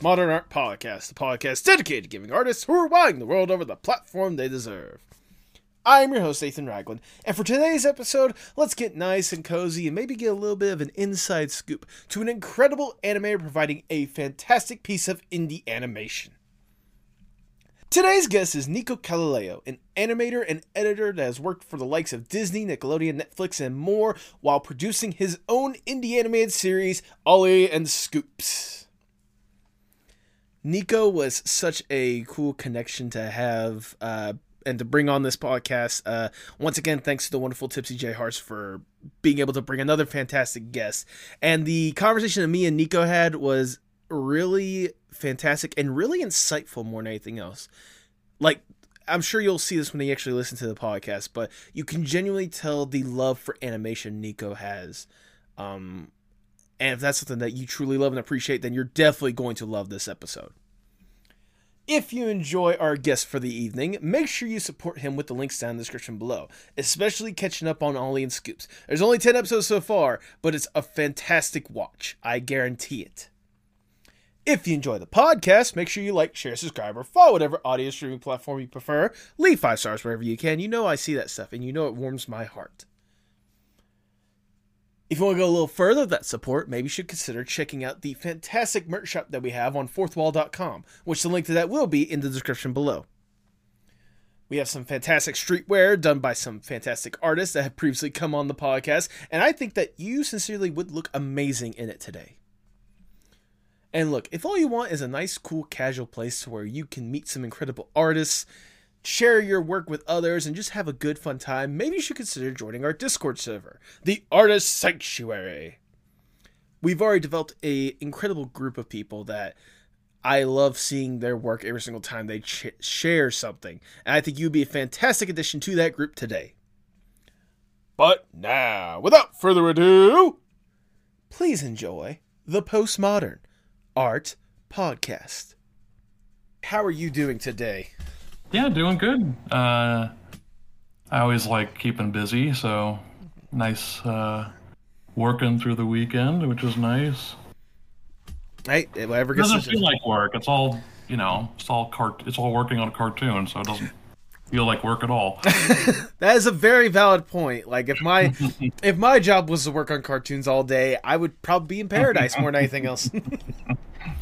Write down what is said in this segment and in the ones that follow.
Postmodern Art Podcast, the podcast dedicated to giving artists who are wowing the world over the platform they deserve. I'm your host, Nathan Ragland, and for today's episode, let's get nice and cozy and maybe get a little bit of an inside scoop to an incredible animator providing a fantastic piece of indie animation. Today's guest is Nico Colaleo, an animator and editor that has worked for the likes of Disney, Nickelodeon, Netflix, and more while producing his own indie animated series, Ollie and Scoops. Nico was such a cool connection to have uh, and to bring on this podcast. Uh, once again, thanks to the wonderful Tipsy J Hearts for being able to bring another fantastic guest. And the conversation that me and Nico had was really fantastic and really insightful more than anything else. Like, I'm sure you'll see this when you actually listen to the podcast, but you can genuinely tell the love for animation Nico has. Um, and if that's something that you truly love and appreciate, then you're definitely going to love this episode. If you enjoy our guest for the evening, make sure you support him with the links down in the description below, especially catching up on Ollie and Scoops. There's only 10 episodes so far, but it's a fantastic watch. I guarantee it. If you enjoy the podcast, make sure you like, share, subscribe, or follow whatever audio streaming platform you prefer. Leave five stars wherever you can. You know I see that stuff, and you know it warms my heart. If you want to go a little further with that support, maybe you should consider checking out the fantastic merch shop that we have on fourthwall.com, which the link to that will be in the description below. We have some fantastic streetwear done by some fantastic artists that have previously come on the podcast, and I think that you sincerely would look amazing in it today. And look, if all you want is a nice, cool, casual place where you can meet some incredible artists, share your work with others, and just have a good, fun time, maybe you should consider joining our Discord server, the Artist Sanctuary. We've already developed a incredible group of people that I love seeing their work every single time they ch- share something, and I think you'd be a fantastic addition to that group today. But now, without further ado, please enjoy the Postmodern Art Podcast. How are you doing today? Yeah, doing good. Uh, I always like keeping busy, so nice uh, working through the weekend, which is nice. Hey, whatever It gets doesn't feel like work. It's all you know. It's all cart. It's all working on a cartoon, so it doesn't feel like work at all. That is a very valid point. Like if my if my job was to work on cartoons all day, I would probably be in paradise more than anything else.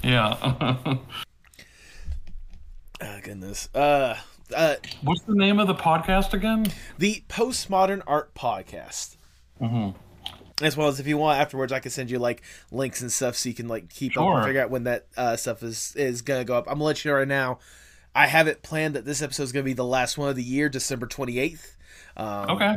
yeah. Oh goodness. Uh uh What's the name of the podcast again? the Postmodern Art Podcast. hmm As well as if you want afterwards I can send you like links and stuff so you can like keep up and figure out when that uh stuff is is gonna go up. I'm gonna let you know right now. I have it planned that this episode is gonna be the last one of the year, December twenty eighth. Um, Okay.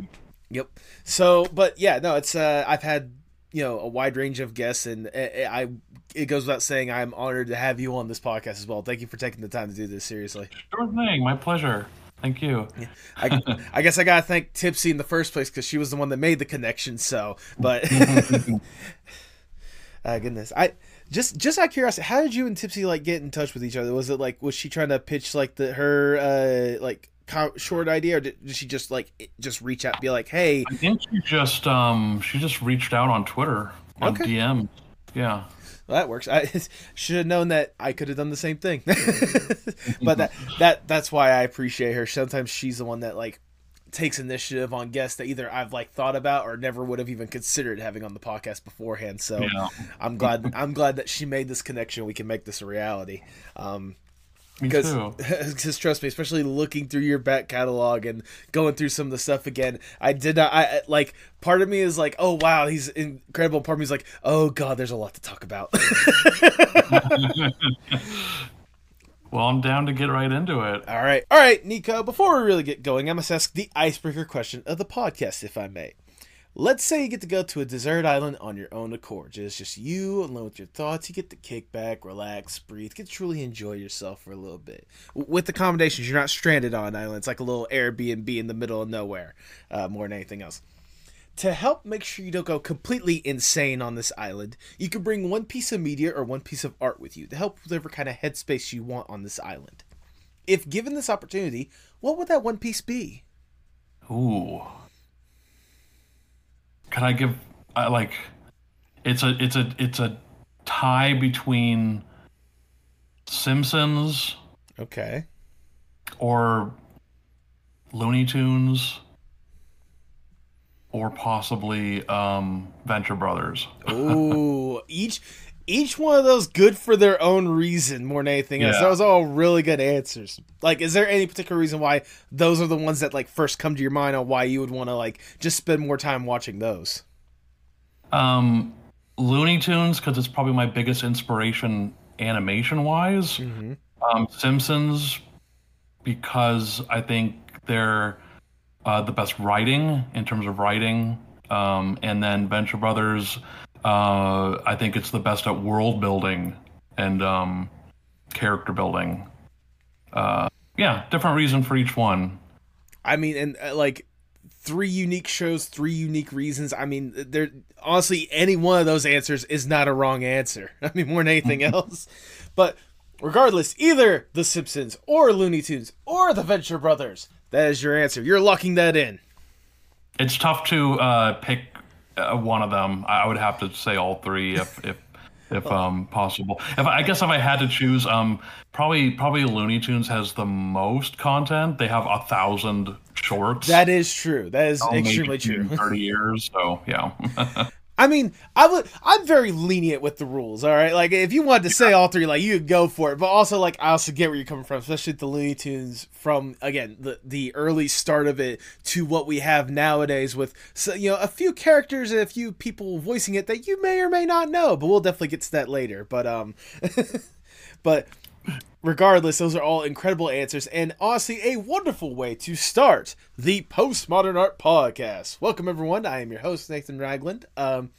Yep. So, but yeah, no, it's uh, I've had you know a wide range of guests, and I, I it goes without saying I'm honored to have you on this podcast as well. Thank you for taking the time to do this seriously. Sure thing. My pleasure. Thank you. I, I guess I gotta thank Tipsy in the first place because she was the one that made the connection. So, but uh, goodness, I just just out of curiosity, how did you and Tipsy like get in touch with each other? Was it like was she trying to pitch like the her uh like co- short idea, or did, did she just like just reach out and be like, hey, I think she just um she just reached out on Twitter on Okay. DM. Yeah. Well, that works. I should have known that I could have done the same thing. but that that that's why I appreciate her. Sometimes she's the one that like takes initiative on guests that either I've like thought about or never would have even considered having on the podcast beforehand. So Yeah. I'm glad I'm glad that she made this connection. We can make this a reality. Um, because trust me, especially looking through your back catalog and going through some of the stuff again, I did not. I- like part of me is like, oh wow, he's incredible. Part of me is like, oh god, there's a lot to talk about. Well, I'm down to get right into it. all right, all right, Nico. Before we really get going, I must ask the icebreaker question of the podcast, if I may. Let's say you get to go to a desert island on your own accord. It's just you alone with your thoughts. You get to kick back, relax, breathe, get to truly enjoy yourself for a little bit. With accommodations, you're not stranded on an island. It's like a little Airbnb in the middle of nowhere, uh, more than anything else. To help make sure you don't go completely insane on this island, you can bring one piece of media or one piece of art with you to help whatever kind of headspace you want on this island. If given this opportunity, what would that one piece be? Ooh. Can I give I like it's a it's a it's a tie between Simpsons Okay. or Looney Tunes or possibly um, Venture Brothers. Ooh, each each one of those good for their own reason more than anything else. Yeah. Those are all really good answers. Like, is there any particular reason why those are the ones that like first come to your mind on why you would want to like just spend more time watching those? Um, Looney Tunes because it's probably my biggest inspiration animation wise. Mm-hmm. Um, Simpsons because I think they're uh, the best writing in terms of writing, um, and then Venture Brothers. Uh, I think it's the best at world building and um, character building. Uh, yeah, different reason for each one. I mean, and uh, like three unique shows, three unique reasons. I mean, there honestly any one of those answers is not a wrong answer. I mean, more than anything else. But regardless, either The Simpsons or Looney Tunes or The Venture Brothers, that is your answer. You're locking that in. It's tough to uh, pick uh, one of them. I would have to say all three if if if um possible. If I guess if I had to choose, um probably probably Looney Tunes has the most content. They have a thousand shorts. That is true. That is extremely true. Thirty years, so yeah. I mean, I would. I'm very lenient with the rules. All right, like if you wanted to say all three, like you could go for it. But also, like I also get where you're coming from, especially the Looney Tunes from again the the early start of it to what we have nowadays with so, you know a few characters and a few people voicing it that you may or may not know. But we'll definitely get to that later. But um, but regardless, those are all incredible answers and honestly a wonderful way to start the Postmodern Art Podcast. Welcome, everyone. I am your host, Nathan Ragland. Um,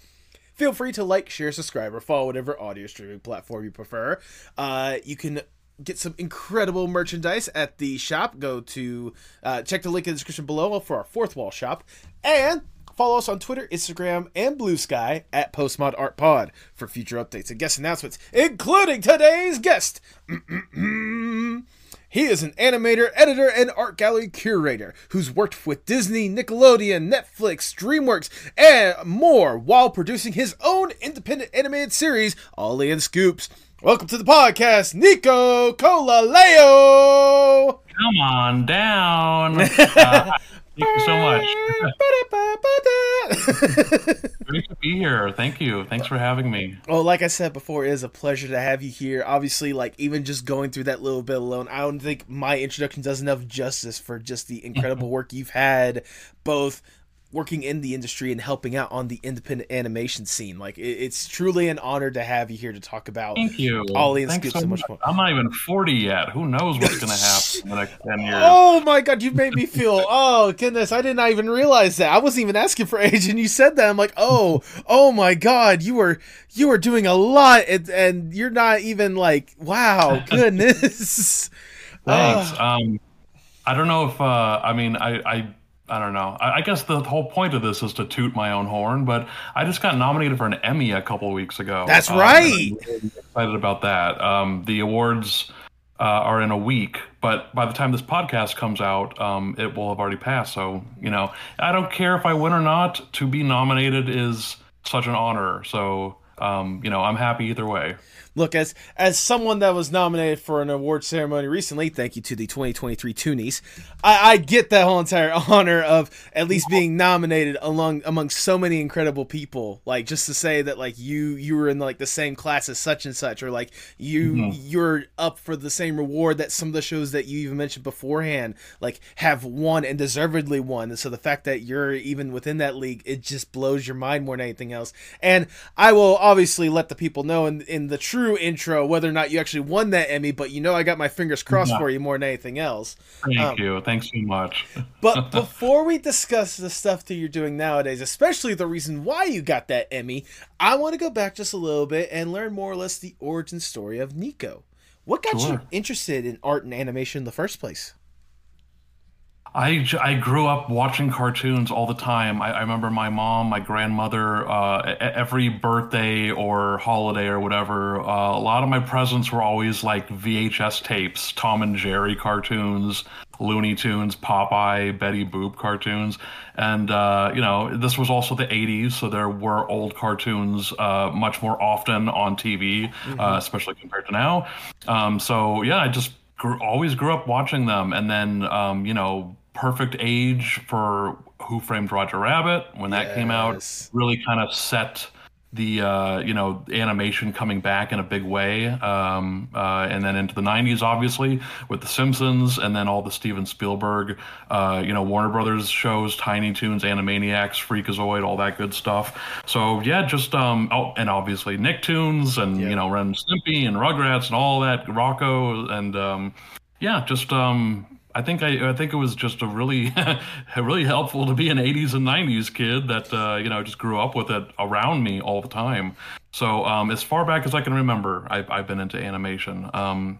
feel free to like, share, subscribe, or follow whatever audio streaming platform you prefer. Uh, you can get some incredible merchandise at the shop. Go to uh, check the link in the description below for our fourth wall shop. And follow us on Twitter, Instagram, and Blue Sky at Postmod Art Pod for future updates and guest announcements, including today's guest. He is an animator, editor, and art gallery curator who's worked with Disney, Nickelodeon, Netflix, DreamWorks, and more while producing his own independent animated series, Ollie and Scoops. Welcome to the podcast, Nico Colaleo. Come on down. Uh, thank you so much. Great to be here. Thank you. Thanks for having me. Well, like I said before, it is a pleasure to have you here. Obviously, like even just going through that little bit alone, I don't think my introduction does enough justice for just the incredible work you've had, both working in the industry and helping out on the independent animation scene. Like it, it's truly an honor to have you here to talk about. Thank you. Ollie and Thanks Scoop so much more. I'm not even 40 yet. Who knows what's going to happen in the next 10 years? Oh my god, you made me feel. Oh goodness, I did not even realize that. I wasn't even asking for age, and you said that. I'm like, oh, oh my god, you were you were doing a lot, and, and you're not even like, wow, goodness. Thanks. Oh. Um, I don't know if uh, I mean I I I don't know. I, I guess the whole point of this is to toot my own horn, but I just got nominated for an Emmy a couple weeks ago. That's Um, right. Really excited about that. Um, the awards uh, are in a week, but by the time this podcast comes out, um, it will have already passed. So you know, I don't care if I win or not. To be nominated is such an honor. So um, you know, I'm happy either way. Look, as as someone that was nominated for an award ceremony recently, thank you to the 2023 Toonies, I, I get that whole entire honor of at least being nominated along among so many incredible people. Like just to say that like you you were in like the same class as such and such, or like you Mhm. you're up for the same reward that some of the shows that you even mentioned beforehand like have won and deservedly won. And so the fact that you're even within that league, it just blows your mind more than anything else. And I will obviously let the people know in in the true intro whether or not you actually won that Emmy, but you know I got my fingers crossed Yeah. for you more than anything else. Thank Um, you. Thanks so much. But before we discuss the stuff that you're doing nowadays, especially the reason why you got that Emmy, I want to go back just a little bit and learn more or less the origin story of Nico. What got you interested in art and animation in the first place? I, I grew up watching cartoons all the time. I, I remember my mom, my grandmother, uh, every birthday or holiday or whatever, uh, a lot of my presents were always like VHS tapes, Tom and Jerry cartoons, Looney Tunes, Popeye, Betty Boop cartoons. And, uh, you know, this was also the 80s, so there were old cartoons uh, much more often on TV, mm-hmm. Uh, especially compared to now. Um, so, yeah, I just grew, always grew up watching them. And then, um, you know, perfect age for Who Framed Roger Rabbit when that yes. came out. Really kind of set the uh, you know animation coming back in a big way, um, uh, and then into the '90s, obviously with The Simpsons, and then all the Steven Spielberg, uh, you know Warner Brothers shows, Tiny Toons, Animaniacs, Freakazoid, all that good stuff. So yeah, just um, oh, and obviously Nicktoons, and you know Ren and Stimpy, and Rugrats, and all that, Rocko, and um, yeah, just um, I think I, I think it was just a really really helpful to be an 80s and 90s kid that uh, you know just grew up with it around me all the time. So um, as far back as I can remember, I've, I've been into animation, um,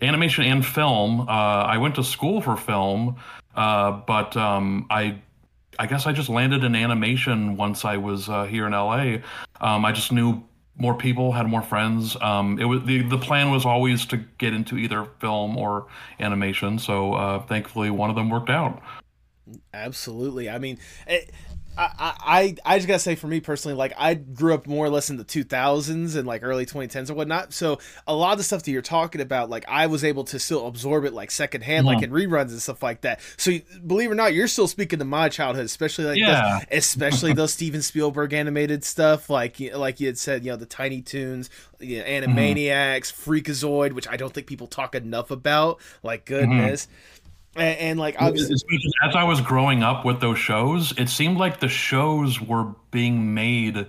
animation and film. Uh, I went to school for film, uh, but um, I I guess I just landed in animation once I was uh, here in LA. Um, I just knew more people, had more friends. Um, it was the the plan was always to get into either film or animation. So uh, thankfully, one of them worked out. Absolutely. I mean, it, I, I I just gotta say for me personally, like I grew up more or less in the 2000s and like early 2010s and whatnot. So a lot of the stuff that you're talking about, like I was able to still absorb it like secondhand, mm-hmm. like in reruns and stuff like that. So believe it or not, you're still speaking to my childhood, especially like yeah. those, especially those Steven Spielberg animated stuff, like like you had said, you know, the Tiny Toons, you know, Animaniacs, mm-hmm. Freakazoid, which I don't think people talk enough about. Like goodness. Mm-hmm and, and like obviously, as I was growing up with those shows, it seemed like the shows were being made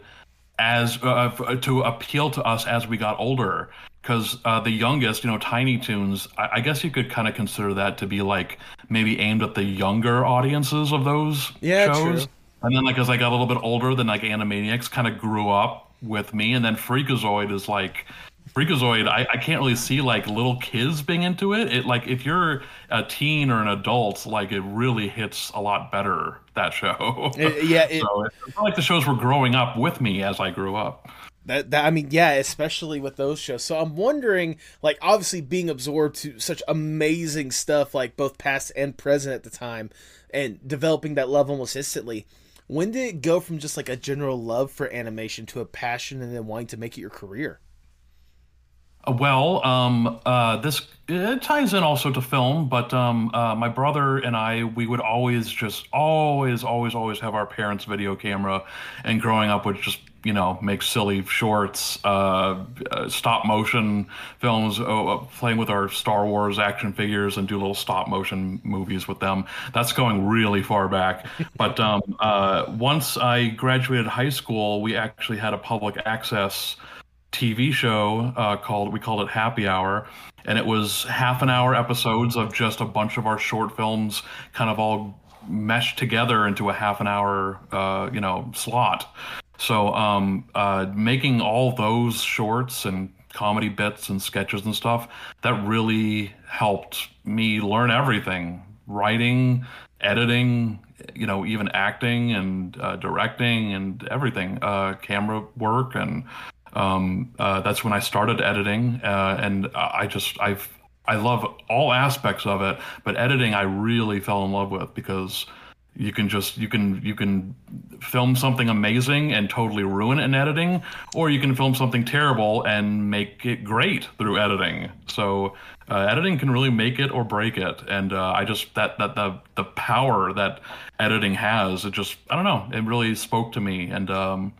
as uh, to appeal to us as we got older. Because uh, the youngest, you know, Tiny Toons, I, I guess you could kind of consider that to be like maybe aimed at the younger audiences of those yeah, shows. True. And then, like, as I got a little bit older, then like Animaniacs kind of grew up with me, and then Freakazoid is like Freakazoid, I, I can't really see like little kids being into it. It like if you're a teen or an adult, like it really hits a lot better that show. It, yeah, it, so it's like the shows were growing up with me as I grew up. That, that I mean, yeah, especially with those shows. So I'm wondering, like, obviously being absorbed to such amazing stuff, like both past and present at the time, and developing that love almost instantly. When did it go from just like a general love for animation to a passion and then wanting to make it your career? Uh, well, um, uh, this it ties in also to film, but um, uh, my brother and I, we would always just always, always, always have our parents' video camera, and growing up would just you know make silly shorts, uh, uh stop motion films, uh, playing with our Star Wars action figures, and do little stop motion movies with them. That's going really far back. but um, once I graduated high school, we actually had a public access TV show uh, called we called it Happy Hour, and it was half an hour episodes of just a bunch of our short films, kind of all meshed together into a half an hour, uh, you know, slot. So um, uh, making all those shorts and comedy bits and sketches and stuff that really helped me learn everything writing editing you know even acting and uh, directing and everything uh, camera work and um, uh, that's when I started editing, uh, and I just I've I love all aspects of it, but editing I really fell in love with because you can just you can you can film something amazing and totally ruin it in editing, or you can film something terrible and make it great through editing. So uh, editing can really make it or break it, and uh, I just that that the the power that editing has, it just I don't know, it really spoke to me, and um,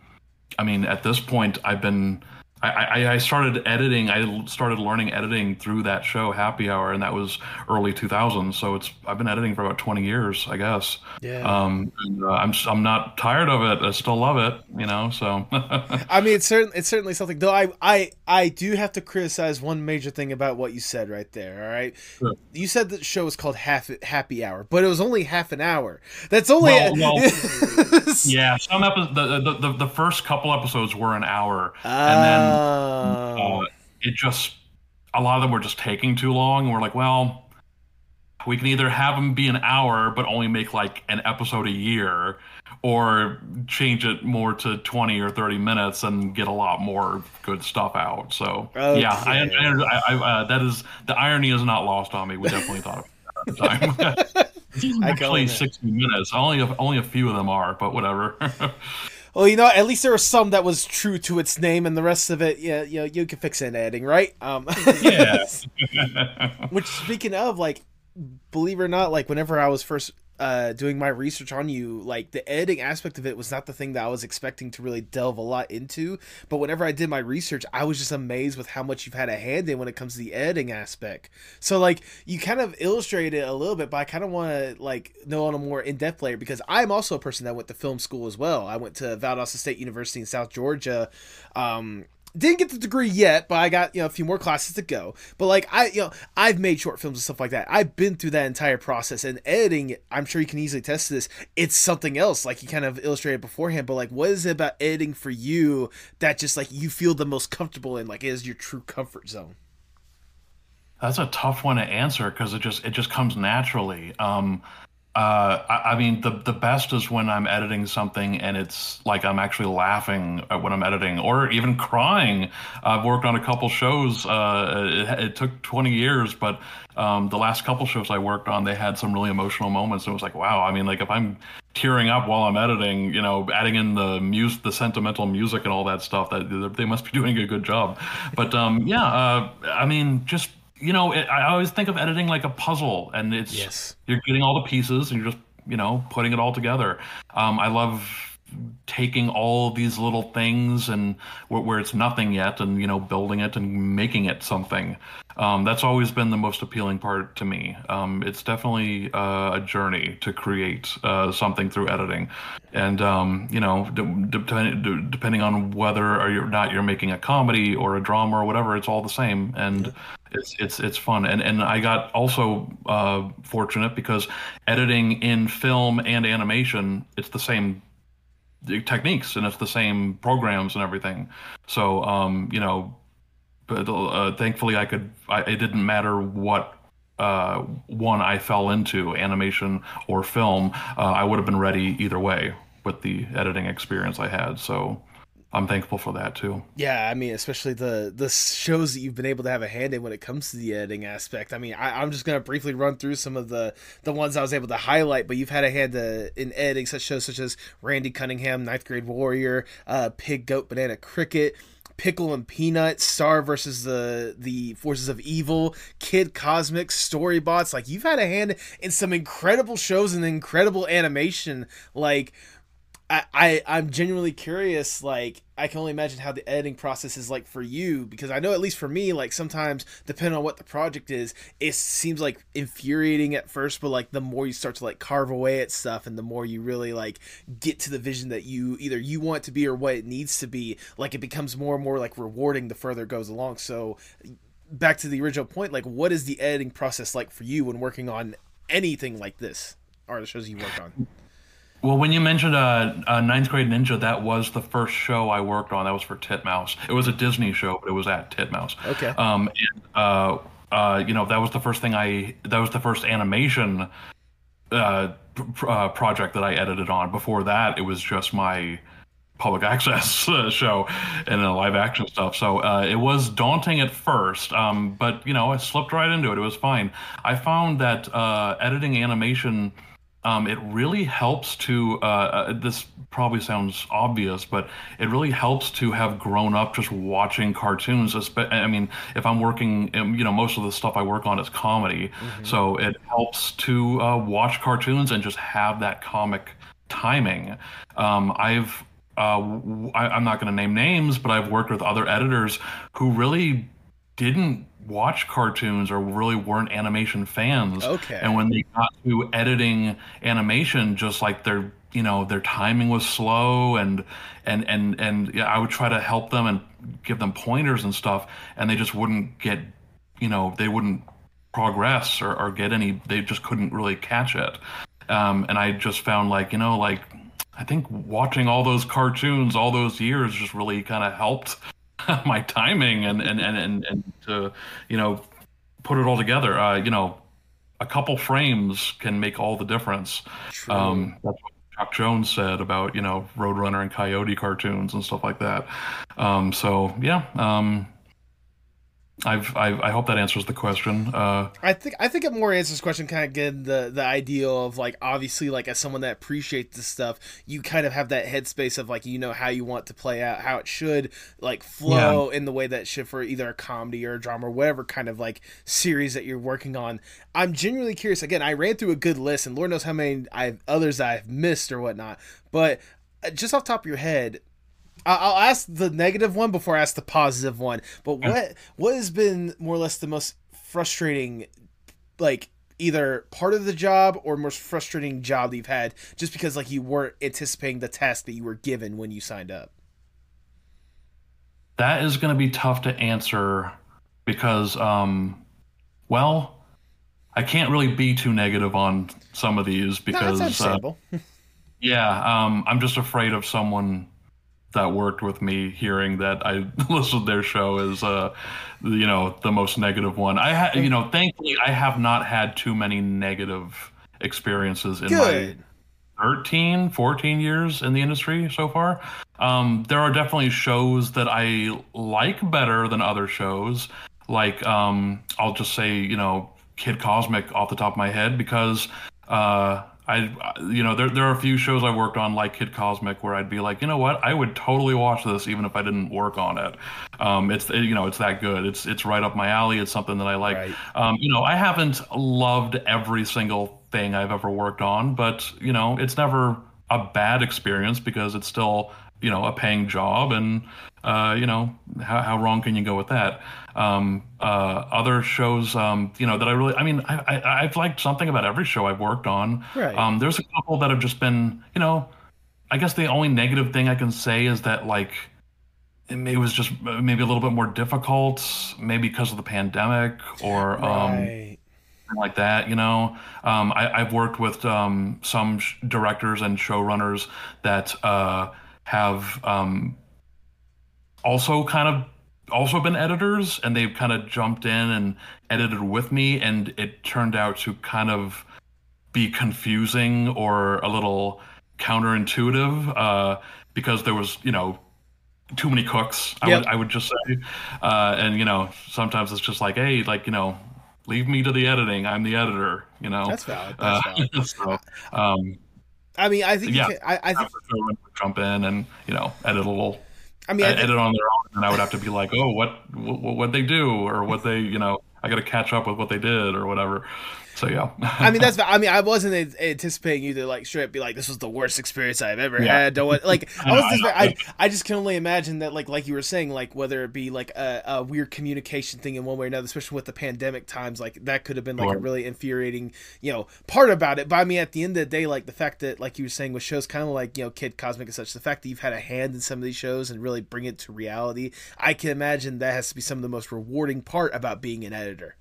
I mean, at this point, I've been I, I, started editing. I started learning editing through that show, Happy Hour, and that was early 2000s. So it's I've been editing for about 20 years, I guess. Yeah. Um, and, uh, I'm I'm not tired of it. I still love it. You know. So. I mean, it's certainly it's certainly something. Though I I I do have to criticize one major thing about what you said right there. All right. Sure. You said the show was called Half Happy Hour, but it was only half an hour. That's only. Well, well, yeah. Some episodes. The, the, the the first couple episodes were an hour, uh, and then uh, it just a lot of them were just taking too long, and we're like, well, we can either have them be an hour but only make like an episode a year or change it more to 20 or 30 minutes and get a lot more good stuff out. So okay. yeah I, I, I, uh, that is the irony is not lost on me. We definitely thought of it at the time. Actually 60 minutes. Only a, only a few of them are but whatever well, you know, at least there was some that was true to its name, and the rest of it, yeah, you know, you can fix it in editing, right? Um, yeah. which, speaking of, like, believe it or not, like, whenever I was first uh, doing my research on you, like the editing aspect of it was not the thing that I was expecting to really delve a lot into. But whenever I did my research, I was just amazed with how much you've had a hand in when it comes to the editing aspect. So like you kind of illustrated it a little bit, but I kind of want to like know on a more in depth layer because I'm also a person that went to film school as well. I went to Valdosta State University in South Georgia. Um, didn't get the degree yet, but I got you know a few more classes to go. But like I you know I've made short films and stuff like that. I've been through that entire process and editing. I'm sure you can easily test this. It's something else, like you kind of illustrated beforehand. But like, what is it about editing for you that just like you feel the most comfortable in? Like, is your true comfort zone? That's a tough one to answer because it just it just comes naturally. Um, uh, I, I, mean, the the best is when I'm editing something and it's like I'm actually laughing when I'm editing, or even crying. I've worked on a couple shows. Uh, it, it, took 20 years, but um, the last couple shows I worked on, they had some really emotional moments. It was like, wow. I mean, like if I'm tearing up while I'm editing, you know, adding in the music, the sentimental music, and all that stuff, that they must be doing a good job. But um, yeah, uh, I mean, just you know, it, I always think of editing like a puzzle, and it's yes. you're getting all the pieces and you're just you know putting it all together. Um, I love taking all these little things and where, where, it's nothing yet and you know building it and making it something. Um, that's always been the most appealing part to me. Um, it's definitely uh, a journey to create uh, something through editing. And um, you know de- depending on whether or not you're making a comedy or a drama or whatever it's all the same. And yeah it's it's it's fun. And and I got also uh, fortunate because editing in film and animation it's the same techniques and it's the same programs and everything. So um you know but uh, thankfully I could I, it didn't matter what uh, one I fell into animation or film uh, I would have been ready either way with the editing experience I had. So I'm thankful for that too. Yeah, I mean, especially the the shows that you've been able to have a hand in when it comes to the editing aspect. I mean, I, am just gonna briefly run through some of the the ones I was able to highlight, but you've had a hand uh, in editing such shows such as Randy Cunningham, Ninth Grade Warrior, uh, Pig Goat Banana Cricket. Pickle and Peanut, Star versus the the forces of evil, Kid Cosmic, Storybots. Like you've had a hand in some incredible shows and incredible animation. Like I, I I'm genuinely curious. Like, I can only imagine how the editing process is like for you because I know at least for me, like sometimes depending on what the project is, it seems like infuriating at first, but like the more you start to like carve away at stuff and the more you really like get to the vision that you either you want to be or what it needs to be, like it becomes more and more like rewarding the further it goes along. So back to the original point, like what is the editing process like for you when working on anything like this or the shows you work on? Well, when you mentioned uh, uh, Ninth Grade Ninja, that was the first show I worked on. That was for Titmouse. It was a Disney show, but it was at Titmouse. Okay. Um, and, uh, uh, you know, that was the first thing I. That was the first animation uh, pr- uh, project that I edited on. Before that, it was just my public access uh, show and uh, live action stuff. So uh, it was daunting at first, um, but you know, I slipped right into it. It was fine. I found that uh, editing animation um, it really helps to uh, uh, this probably sounds obvious but it really helps to have grown up just watching cartoons i mean if i'm working um, you know most of the stuff i work on is comedy mm-hmm. so it helps to uh, watch cartoons and just have that comic timing um, i've uh, I, am not going to name names but i've worked with other editors who really didn't watch cartoons or really weren't animation fans. Okay. And when they got to editing animation, just like their you know their timing was slow and and and and yeah, I would try to help them and give them pointers and stuff, and they just wouldn't get you know they wouldn't progress or, or get any. They just couldn't really catch it. Um, and I just found like you know like I think watching all those cartoons all those years just really kind of helped my timing and and and and, and to you know put it all together. Uh, you know, a couple frames can make all the difference. True. Um, that's what Chuck Jones said about you know Roadrunner and Coyote cartoons and stuff like that. Um, so yeah, um, I've, I've I hope that answers the question. Uh, I think I think it more answers the question kind of getting the the idea of like obviously like as someone that appreciates this stuff, you kind of have that headspace of like you know how you want to play out, how it should like flow in the way that should for either a comedy or a drama or whatever kind of like series that you're working on. I'm genuinely curious. Again, I ran through a good list, and Lord knows how many I've others I've missed or whatnot. But uh, just off the top of your head, I'll ask the negative one before I ask the positive one. But what what has been more or less the most frustrating, like either part of the job or most frustrating job that you've had, just because like you weren't anticipating the task that you were given when you signed up? that is going to be tough to answer because, um, well, I can't really be too negative on some of these No, because, that's uh, yeah, um, I'm just afraid of someone that worked with me hearing that I listened to their show as, uh, you know, the most negative one. I, ha- you know, thankfully, I have not had too many negative experiences in my Good. 13 14 years in the industry so far um, there are definitely shows that i like better than other shows like um, i'll just say you know kid cosmic off the top of my head because uh, I, you know, there, there are a few shows I worked on like Kid Cosmic where I'd be like, you know what, I would totally watch this even if I didn't work on it. Um, it's you know, it's that good. It's it's right up my alley. It's something that I like. Right. Um, you know, I haven't loved every single thing I've ever worked on, but you know, it's never a bad experience because it's still you know a paying job and uh, you know how, how wrong can you go with that um, uh, other shows um, you know that i really i mean I, I, i've liked something about every show i've worked on Right. um, there's a couple that have just been you know i guess the only negative thing i can say is that like it may- was just maybe a little bit more difficult maybe because of the pandemic or um, right. something like that. You know, um, I, I've worked with um, some sh- directors and showrunners that uh, have um, also kind of also been editors, and they've kind of jumped in and edited with me, and it turned out to kind of be confusing or a little counterintuitive uh, because there was, you know. Too many cooks, I Yep. would I would just say, uh, and you know sometimes it's just like, hey, like you know, leave me to the editing. I'm the editor. You know. That's valid. That's Uh, valid. so, um, I mean, I think yeah. can, I, I think have the showrunner would jump in and you know edit a little, I mean, I uh, think, edit on their own, and I would have to be like, oh, what what what they do or what they you know I got to catch up with what they did or whatever. So yeah. I mean, that's. I mean, I wasn't anticipating you to like straight up be like, "This was the worst experience I've ever Yeah. had." Don't want like. I I was. know, I I. I just can only imagine that like like you were saying like whether it be like a, a weird communication thing in one way or another, especially with the pandemic times, like that could have been like a really infuriating you know part about it. But I mean, at the end of the day, like the fact that like you were saying with shows kind of like you know Kid Cosmic and such, the fact that you've had a hand in some of these shows and really bring it to reality, I can imagine that has to be some of the most rewarding part about being an editor.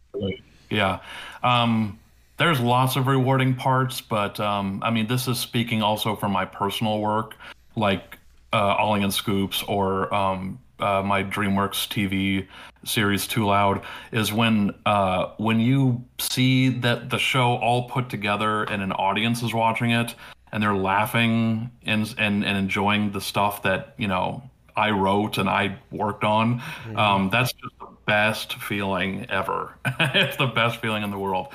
Yeah. Um, there's lots of rewarding parts, but um, I mean, this is speaking also from my personal work, like uh, Ollie and Scoops or um, uh, my DreamWorks TV series Too Loud, is when uh, when you see that the show all put together and an audience is watching it and they're laughing and and, and enjoying the stuff that you know I wrote and I worked on. Um, that's just the best feeling ever. it's the best feeling in the world.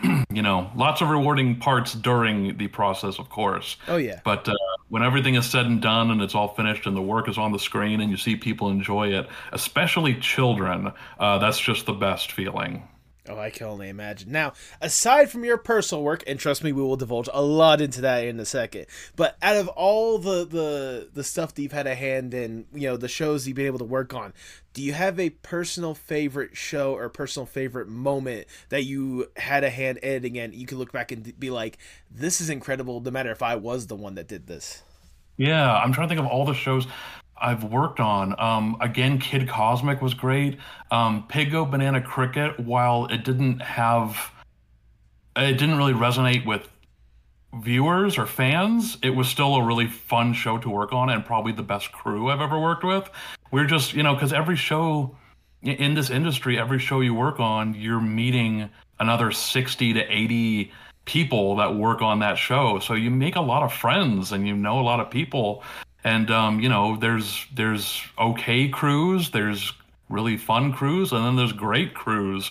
you know, lots of rewarding parts during the process, of course. Oh yeah. But uh, when everything is said and done and it's all finished and the work is on the screen and you see people enjoy it, especially children, uh, that's just the best feeling. Oh, I can only imagine. Now, aside from your personal work, and trust me, we will divulge a lot into that in a second. But out of all the the the stuff that you've had a hand in, you know, the shows you've been able to work on, do you have a personal favorite show or personal favorite moment that you had a hand editing and you could look back and be like, "This is incredible," no matter if I was the one that did this. Yeah, I'm trying to think of all the shows I've worked on. Um, again, Kid Cosmic was great. Um, Pig Goat Banana Cricket, while it didn't have, it didn't really resonate with viewers or fans, it was still a really fun show to work on and probably the best crew I've ever worked with. We're just, you know, because every show in this industry, every show you work on, you're meeting another 60 to 80 people that work on that show. So you make a lot of friends and you know a lot of people. And um, you know, there's there's okay crews, there's really fun crews, and then there's great crews.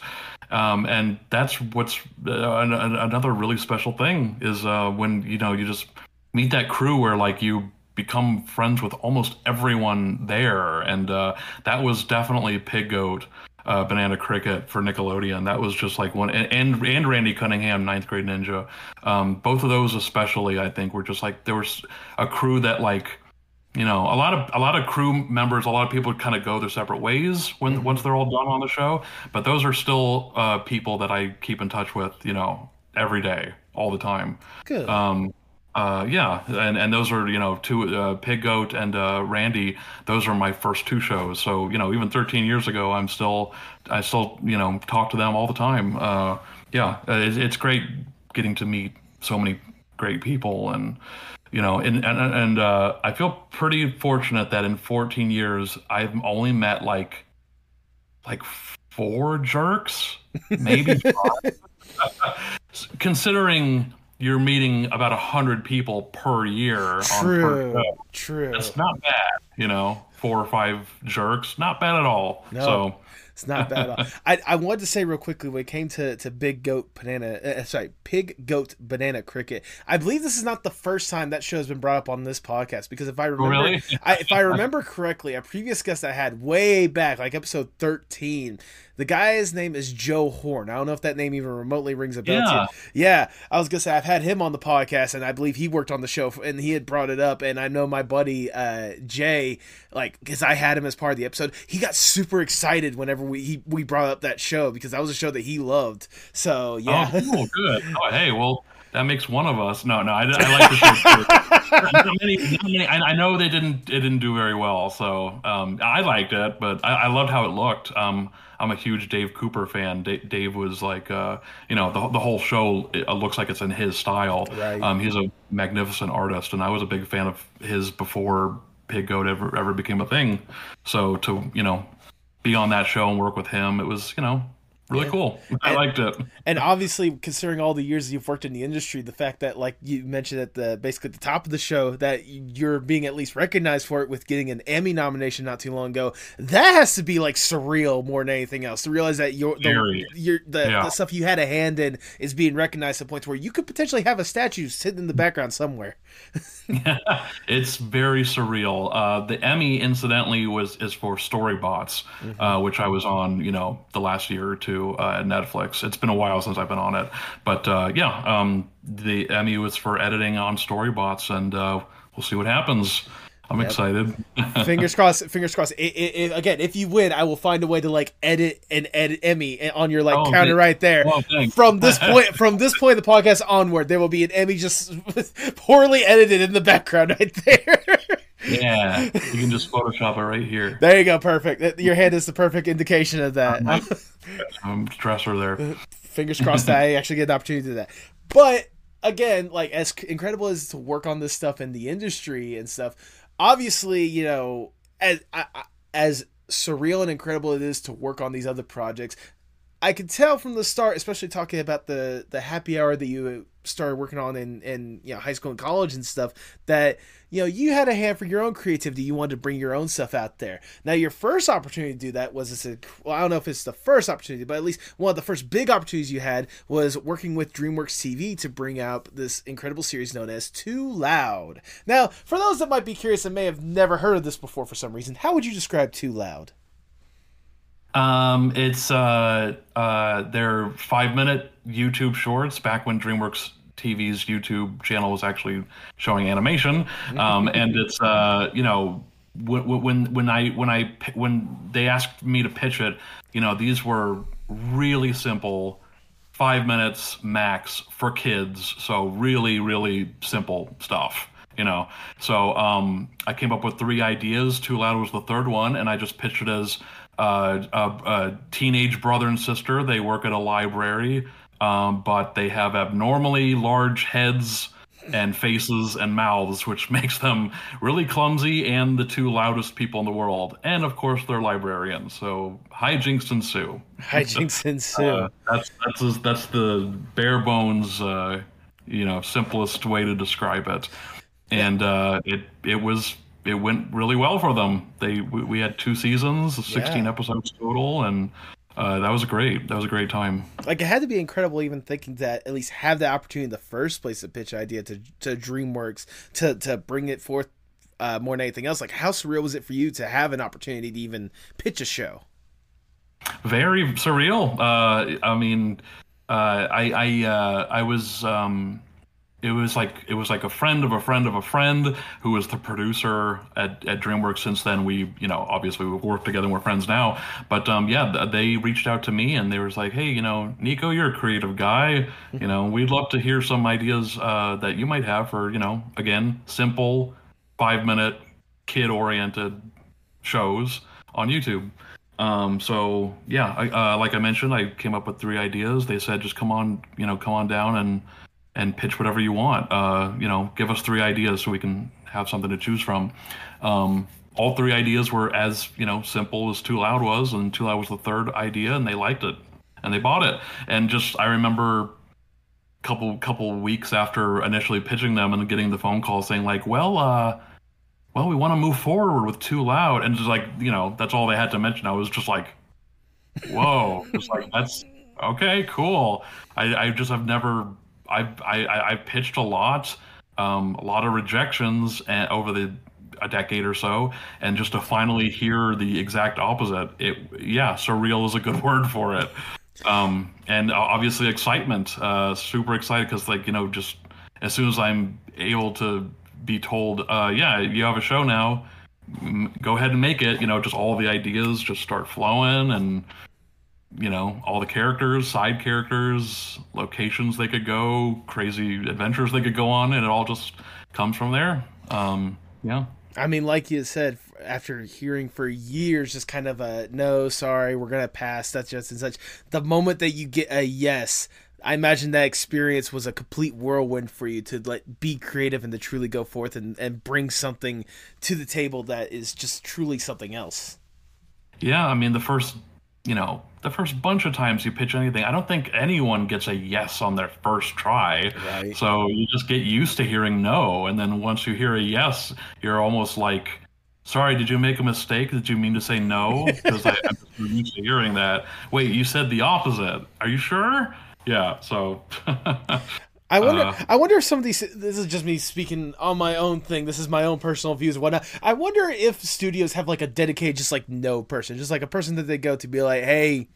Um, and that's what's uh, another really special thing is uh, when you know you just meet that crew where like you become friends with almost everyone there, and uh, that was definitely Pig Goat uh, Banana Cricket for Nickelodeon. That was just like one, and and Randy Cunningham, Ninth Grade Ninja. Um, both of those, especially, I think, were just like there was a crew that like, you know, a lot of a lot of crew members, a lot of people kind of go their separate ways when mm-hmm. once they're all done on the show. But those are still uh, people that I keep in touch with, you know, every day, all the time. Good. Um, uh, yeah, and and those are you know two uh, Pig Goat and uh, Randy. Those are my first two shows. So you know even 13 years ago, I'm still I still you know talk to them all the time. Uh, yeah, it's, it's great getting to meet so many great people and you know and and, and uh, I feel pretty fortunate that in 14 years I've only met like like four jerks, maybe considering you're meeting about a hundred people per year. True, per true. It's not bad, you know. Four or five jerks, not bad at all. No. So it's not bad at all. I, I wanted to say real quickly when it came to, to Big Goat Banana, uh, sorry, Pig Goat Banana Cricket. I believe this is not the first time that show has been brought up on this podcast because if I remember, really? I, if I remember correctly, a previous guest I had way back, like episode thirteen, the guy's name is Joe Horn. I don't know if that name even remotely rings a bell yeah. to you. Yeah, I was gonna say I've had him on the podcast, and I believe he worked on the show, and he had brought it up. And I know my buddy uh, Jay, like, because I had him as part of the episode, he got super excited whenever we he, we brought up that show because that was a show that he loved. So yeah, oh, cool, good. Oh, hey, well that makes one of us. No, no, I, I like the show. not many, not many, I, I, know they didn't it didn't do very well, so um, I liked it, but I, I, loved how it looked. Um, I'm a huge Dave Cooper fan. Dave, Dave was like, uh, you know, the, the whole show looks like it's in his style. Right. Um, he's a magnificent artist, and I was a big fan of his before Pig Goat ever ever became a thing. So to you know be on that show and work with him, it was you know really cool. I and, liked it. And obviously, considering all the years you've worked in the industry, the fact that, like you mentioned at the basically at the top of the show, that you're being at least recognized for it with getting an Emmy nomination not too long ago, that has to be like surreal more than anything else. To realize that your the, your the, yeah. the stuff you had a hand in is being recognized to points where you could potentially have a statue sitting in the background somewhere. it's very surreal. Uh, the Emmy, incidentally, was is for Storybots, mm-hmm. uh, which I was on, you know, the last year or two uh, at Netflix. It's been a while since I've been on it, but uh, yeah, um, the Emmy was for editing on Storybots, and uh, we'll see what happens. I'm yep. excited. fingers crossed. Fingers crossed. It, it, it, again, if you win, I will find a way to like edit and edit Emmy on your like oh, counter right there. Oh, well, from this point, from this point of the podcast onward, there will be an Emmy just poorly edited in the background right there. yeah, you can just Photoshop it right here. There you go. Perfect. Your hand is the perfect indication of that. I'm, dresser there. Fingers crossed that I actually get the opportunity to do that. But again, like as incredible as to work on this stuff in the industry and stuff obviously, you know, as as surreal and incredible it is to work on these other projects, I could tell from the start, especially talking about the the happy hour that you started working on in in you know high school and college and stuff, that you know, you had a hand for your own creativity. You wanted to bring your own stuff out there. Now, your first opportunity to do that was this. Well, I don't know if it's the first opportunity, but at least one of the first big opportunities you had was working with DreamWorks TV to bring out this incredible series known as Too Loud. Now, for those that might be curious and may have never heard of this before for some reason, how would you describe Too Loud? Um, it's uh, uh, they're five minute YouTube shorts. Back when DreamWorks TV's YouTube channel was actually showing animation, um, and it's uh, you know when when when I when I when they asked me to pitch it, you know these were really simple, five minutes max for kids, so really really simple stuff. You know, so um, I came up with three ideas. Too Loud was the third one, and I just pitched it as uh, a, a, teenage brother and sister. They work at a library um, but they have abnormally large heads and faces and mouths, which makes them really clumsy and the two loudest people in the world. And of course, they're librarians. So hijinks ensue. Hijinks ensue. Uh, that's that's that's the bare bones, uh, you know, simplest way to describe it. And uh, it it was it went really well for them. They we, we had two seasons, sixteen Yeah. episodes total, and uh, that was great. That was a great time. like it had to be incredible even thinking that at least have the opportunity in the first place to pitch an idea to to DreamWorks to to bring it forth uh, more than anything else. Like how surreal was it for you to have an opportunity to even pitch a show? very surreal. Uh, I mean, uh, I I uh, I was um, it was like it was like a friend of a friend of a friend who was the producer at, at DreamWorks. Since then, we you know obviously we've worked together and we're friends now. But um, yeah, they reached out to me and they was like, hey, you know, Nico, you're a creative guy. You know, we'd love to hear some ideas uh, that you might have for you know again simple five minute kid oriented shows on YouTube. Um, so yeah, I, uh, like I mentioned, I came up with three ideas. They said, just come on, you know, come on down and and pitch whatever you want. Uh, you know, give us three ideas so we can have something to choose from. Um, all three ideas were as you know simple as Too Loud was, and Too Loud was the third idea, and they liked it and they bought it. And just I remember couple couple weeks after initially pitching them and getting the phone call saying like, well, uh, well, we want to move forward with Too Loud, and just like you know, that's all they had to mention. I was just like, whoa, just like that's okay, cool. I, I just have never, I've I, I pitched a lot, um, a lot of rejections and over the a decade or so, and just to finally hear the exact opposite, it yeah, surreal is a good word for it. Um, and obviously excitement, uh, super excited because like you know just as soon as I'm able to be told, uh, yeah, you have a show now, go ahead and make it. You know, just all the ideas just start flowing, and you know, all the characters, side characters, locations they could go, crazy adventures they could go on, and it all just comes from there. Um, yeah. I mean, like you said, after hearing for years, just kind of a no, sorry, we're gonna pass. That's just and such. The moment that you get a yes, I imagine that experience was a complete whirlwind for you to like be creative and to truly go forth and, and bring something to the table that is just truly something else. Yeah, I mean the first, you know, the first bunch of times you pitch anything, I don't think anyone gets a yes on their first try. Right. So you just get used to hearing no, and then once you hear a yes, you're almost like, "Sorry, did you make a mistake? Did you mean to say no?" Because I'm just used to hearing that. Wait, you said the opposite. Are you sure? Yeah. So. I wonder. Uh, I wonder if some of these. This is just me speaking on my own thing. This is my own personal views and whatnot. I wonder if studios have like a dedicated, just like no person, just like a person that they go to, be like, "Hey,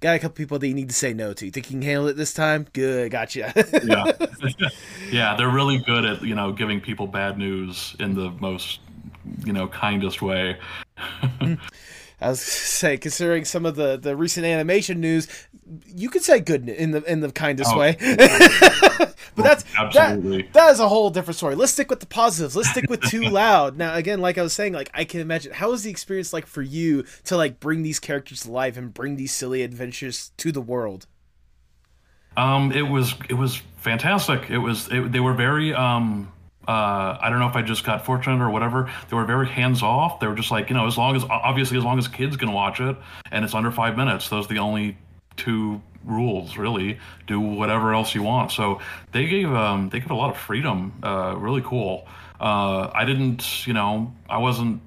got a couple people that you need to say no to. You think you can handle it this time? Good, gotcha." yeah. yeah, they're really good at, you know, giving people bad news in the most, you know, kindest way. I was gonna say, considering some of the the recent animation news, you could say good in the in the kindest Oh. way. but that's Absolutely. that, that is a whole different story. Let's stick with the positives. Let's stick with Too Loud. Now, again, like I was saying, like I can imagine how was the experience like for you to like bring these characters to life and bring these silly adventures to the world. Um, it was it was fantastic. It was it, they were very um uh I don't know if I just got fortunate or whatever. They were very hands off. They were just like you know as long as obviously as long as kids can watch it and it's under five minutes. Those are the only two rules really. Do whatever else you want. So they gave um they gave a lot of freedom. Uh, really cool. Uh, I didn't you know I wasn't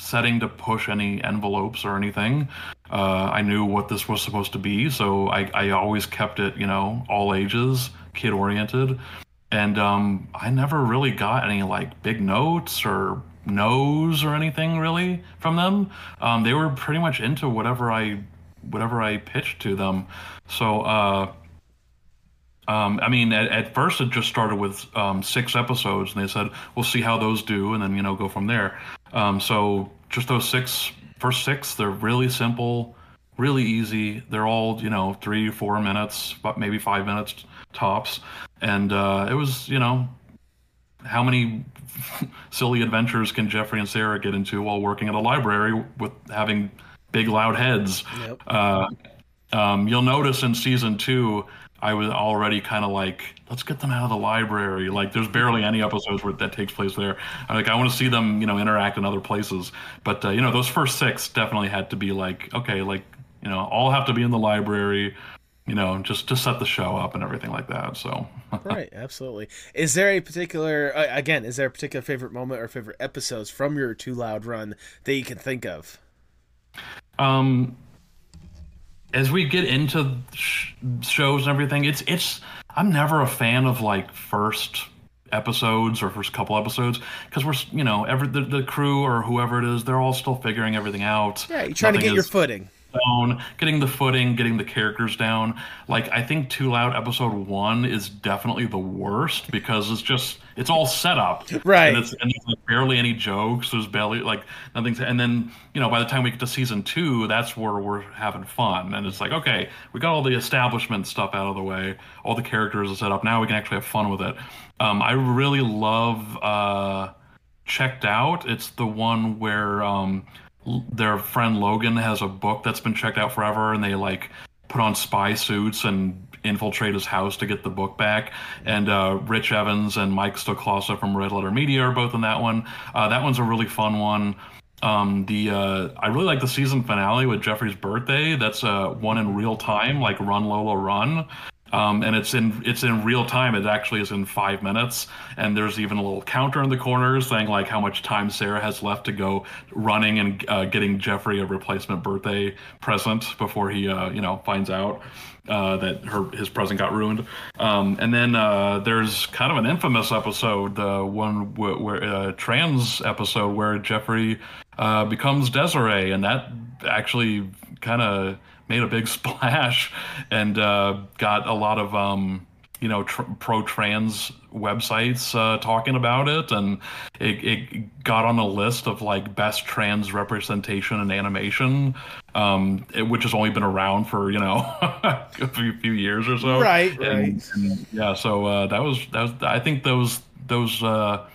setting to push any envelopes or anything. Uh, I knew what this was supposed to be, so I, I always kept it, you know, all ages, kid oriented. And um, I never really got any like big notes or no's or anything really from them. Um, they were pretty much into whatever I whatever I pitched to them. So uh, um, I mean, at, at first it just started with um, six episodes, and they said we'll see how those do, and then you know go from there. Um, so just those six, first six, they're really simple, really easy. They're all you know three, four minutes, but maybe five minutes tops, and uh, it was you know how many silly adventures can Jeffrey and Sarah get into while working at a library with having big loud heads? Yep. Uh, um, you'll notice in season two, I was already kind of like, let's get them out of the library. Like, there's barely any episodes where that takes place there. I'm like, I want to see them, you know, interact in other places. But uh, you know, those first six definitely had to be like, okay, like, you know, all have to be in the library. You know, just to set the show up and everything like that. So, right, absolutely. Is there a particular, uh, again, is there a particular favorite moment or favorite episodes from your Too Loud run that you can think of? Um, as we get into sh- shows and everything, it's it's I'm never a fan of like first episodes or first couple episodes because we're you know every the, the crew or whoever it is they're all still figuring everything out. Yeah, you're trying Nothing to get is, your footing down, getting the footing, getting the characters down. Like I think Too Loud episode one is definitely the worst because it's just it's all set up, right? And, it's, and there's like barely any jokes. There's barely like nothing. And then you know by the time we get to season two, that's where we're having fun. And it's like okay, we got all the establishment stuff out of the way, all the characters are set up. Now we can actually have fun with it. Um, I really love. Uh, checked out. It's the one where um, their friend Logan has a book that's been checked out forever, and they like put on spy suits and infiltrate his house to get the book back. And uh, Rich Evans and Mike Stoklasa from Red Letter Media are both in that one. Uh, that one's a really fun one. Um, the uh, I really like the season finale with Jeffrey's birthday. That's uh, one in real time, like Run Lola Run um, and it's in it's in real time. It actually is in five minutes, and there's even a little counter in the corner saying like how much time Sarah has left to go running and uh, getting Jeffrey a replacement birthday present before he uh, you know finds out uh, that her his present got ruined. Um, and then uh, there's kind of an infamous episode, the one where, where uh, trans episode where Jeffrey uh, becomes Desiree, and that actually kind of made a big splash and uh, got a lot of um, you know tr- pro trans websites uh, talking about it, and it, it, got on a list of like best trans representation in animation, um, it, which has only been around for you know a few, few, years or so. Right, and, right. And, yeah, so uh, that was that was I think those those uh,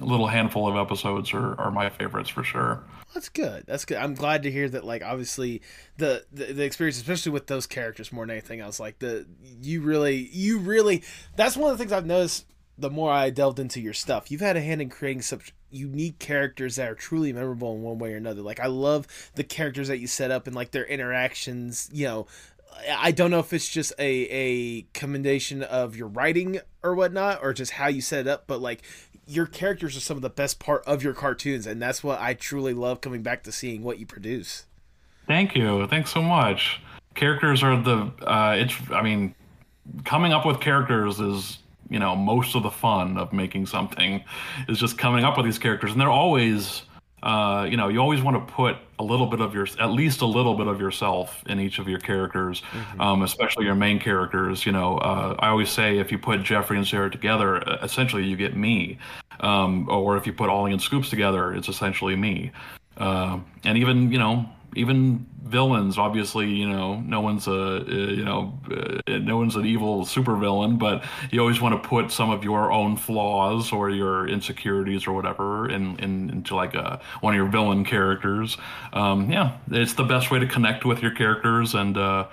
little handful of episodes are, are my favorites for sure. That's good. That's good. I'm glad to hear that. Like, obviously, the, the, the experience, especially with those characters, more than anything else, like the you really, you really. That's one of the things I've noticed. The more I delved into your stuff, you've had a hand in creating such unique characters that are truly memorable in one way or another. Like, I love the characters that you set up and like their interactions. You know, I don't know if it's just a a commendation of your writing or whatnot, or just how you set it up, but like your characters are some of the best part of your cartoons, and that's what I truly love coming back to seeing what you produce. Thank you. Thanks so much. Characters are the uh, it's. I mean, coming up with characters is you know most of the fun of making something is just coming up with these characters, and they're always uh, you know, you always want to put a little bit of your, at least a little bit of yourself in each of your characters, mm-hmm. um, especially your main characters. You know, uh, I always say if you put Jeffrey and Sarah together, essentially you get me. Um, or if you put Ollie and Scoops together, it's essentially me. Uh, and even, you know, even villains obviously you know no one's a uh, you know uh, no one's an evil supervillain but you always want to put some of your own flaws or your insecurities or whatever in, in into like a one of your villain characters. Um, yeah it's the best way to connect with your characters and uh,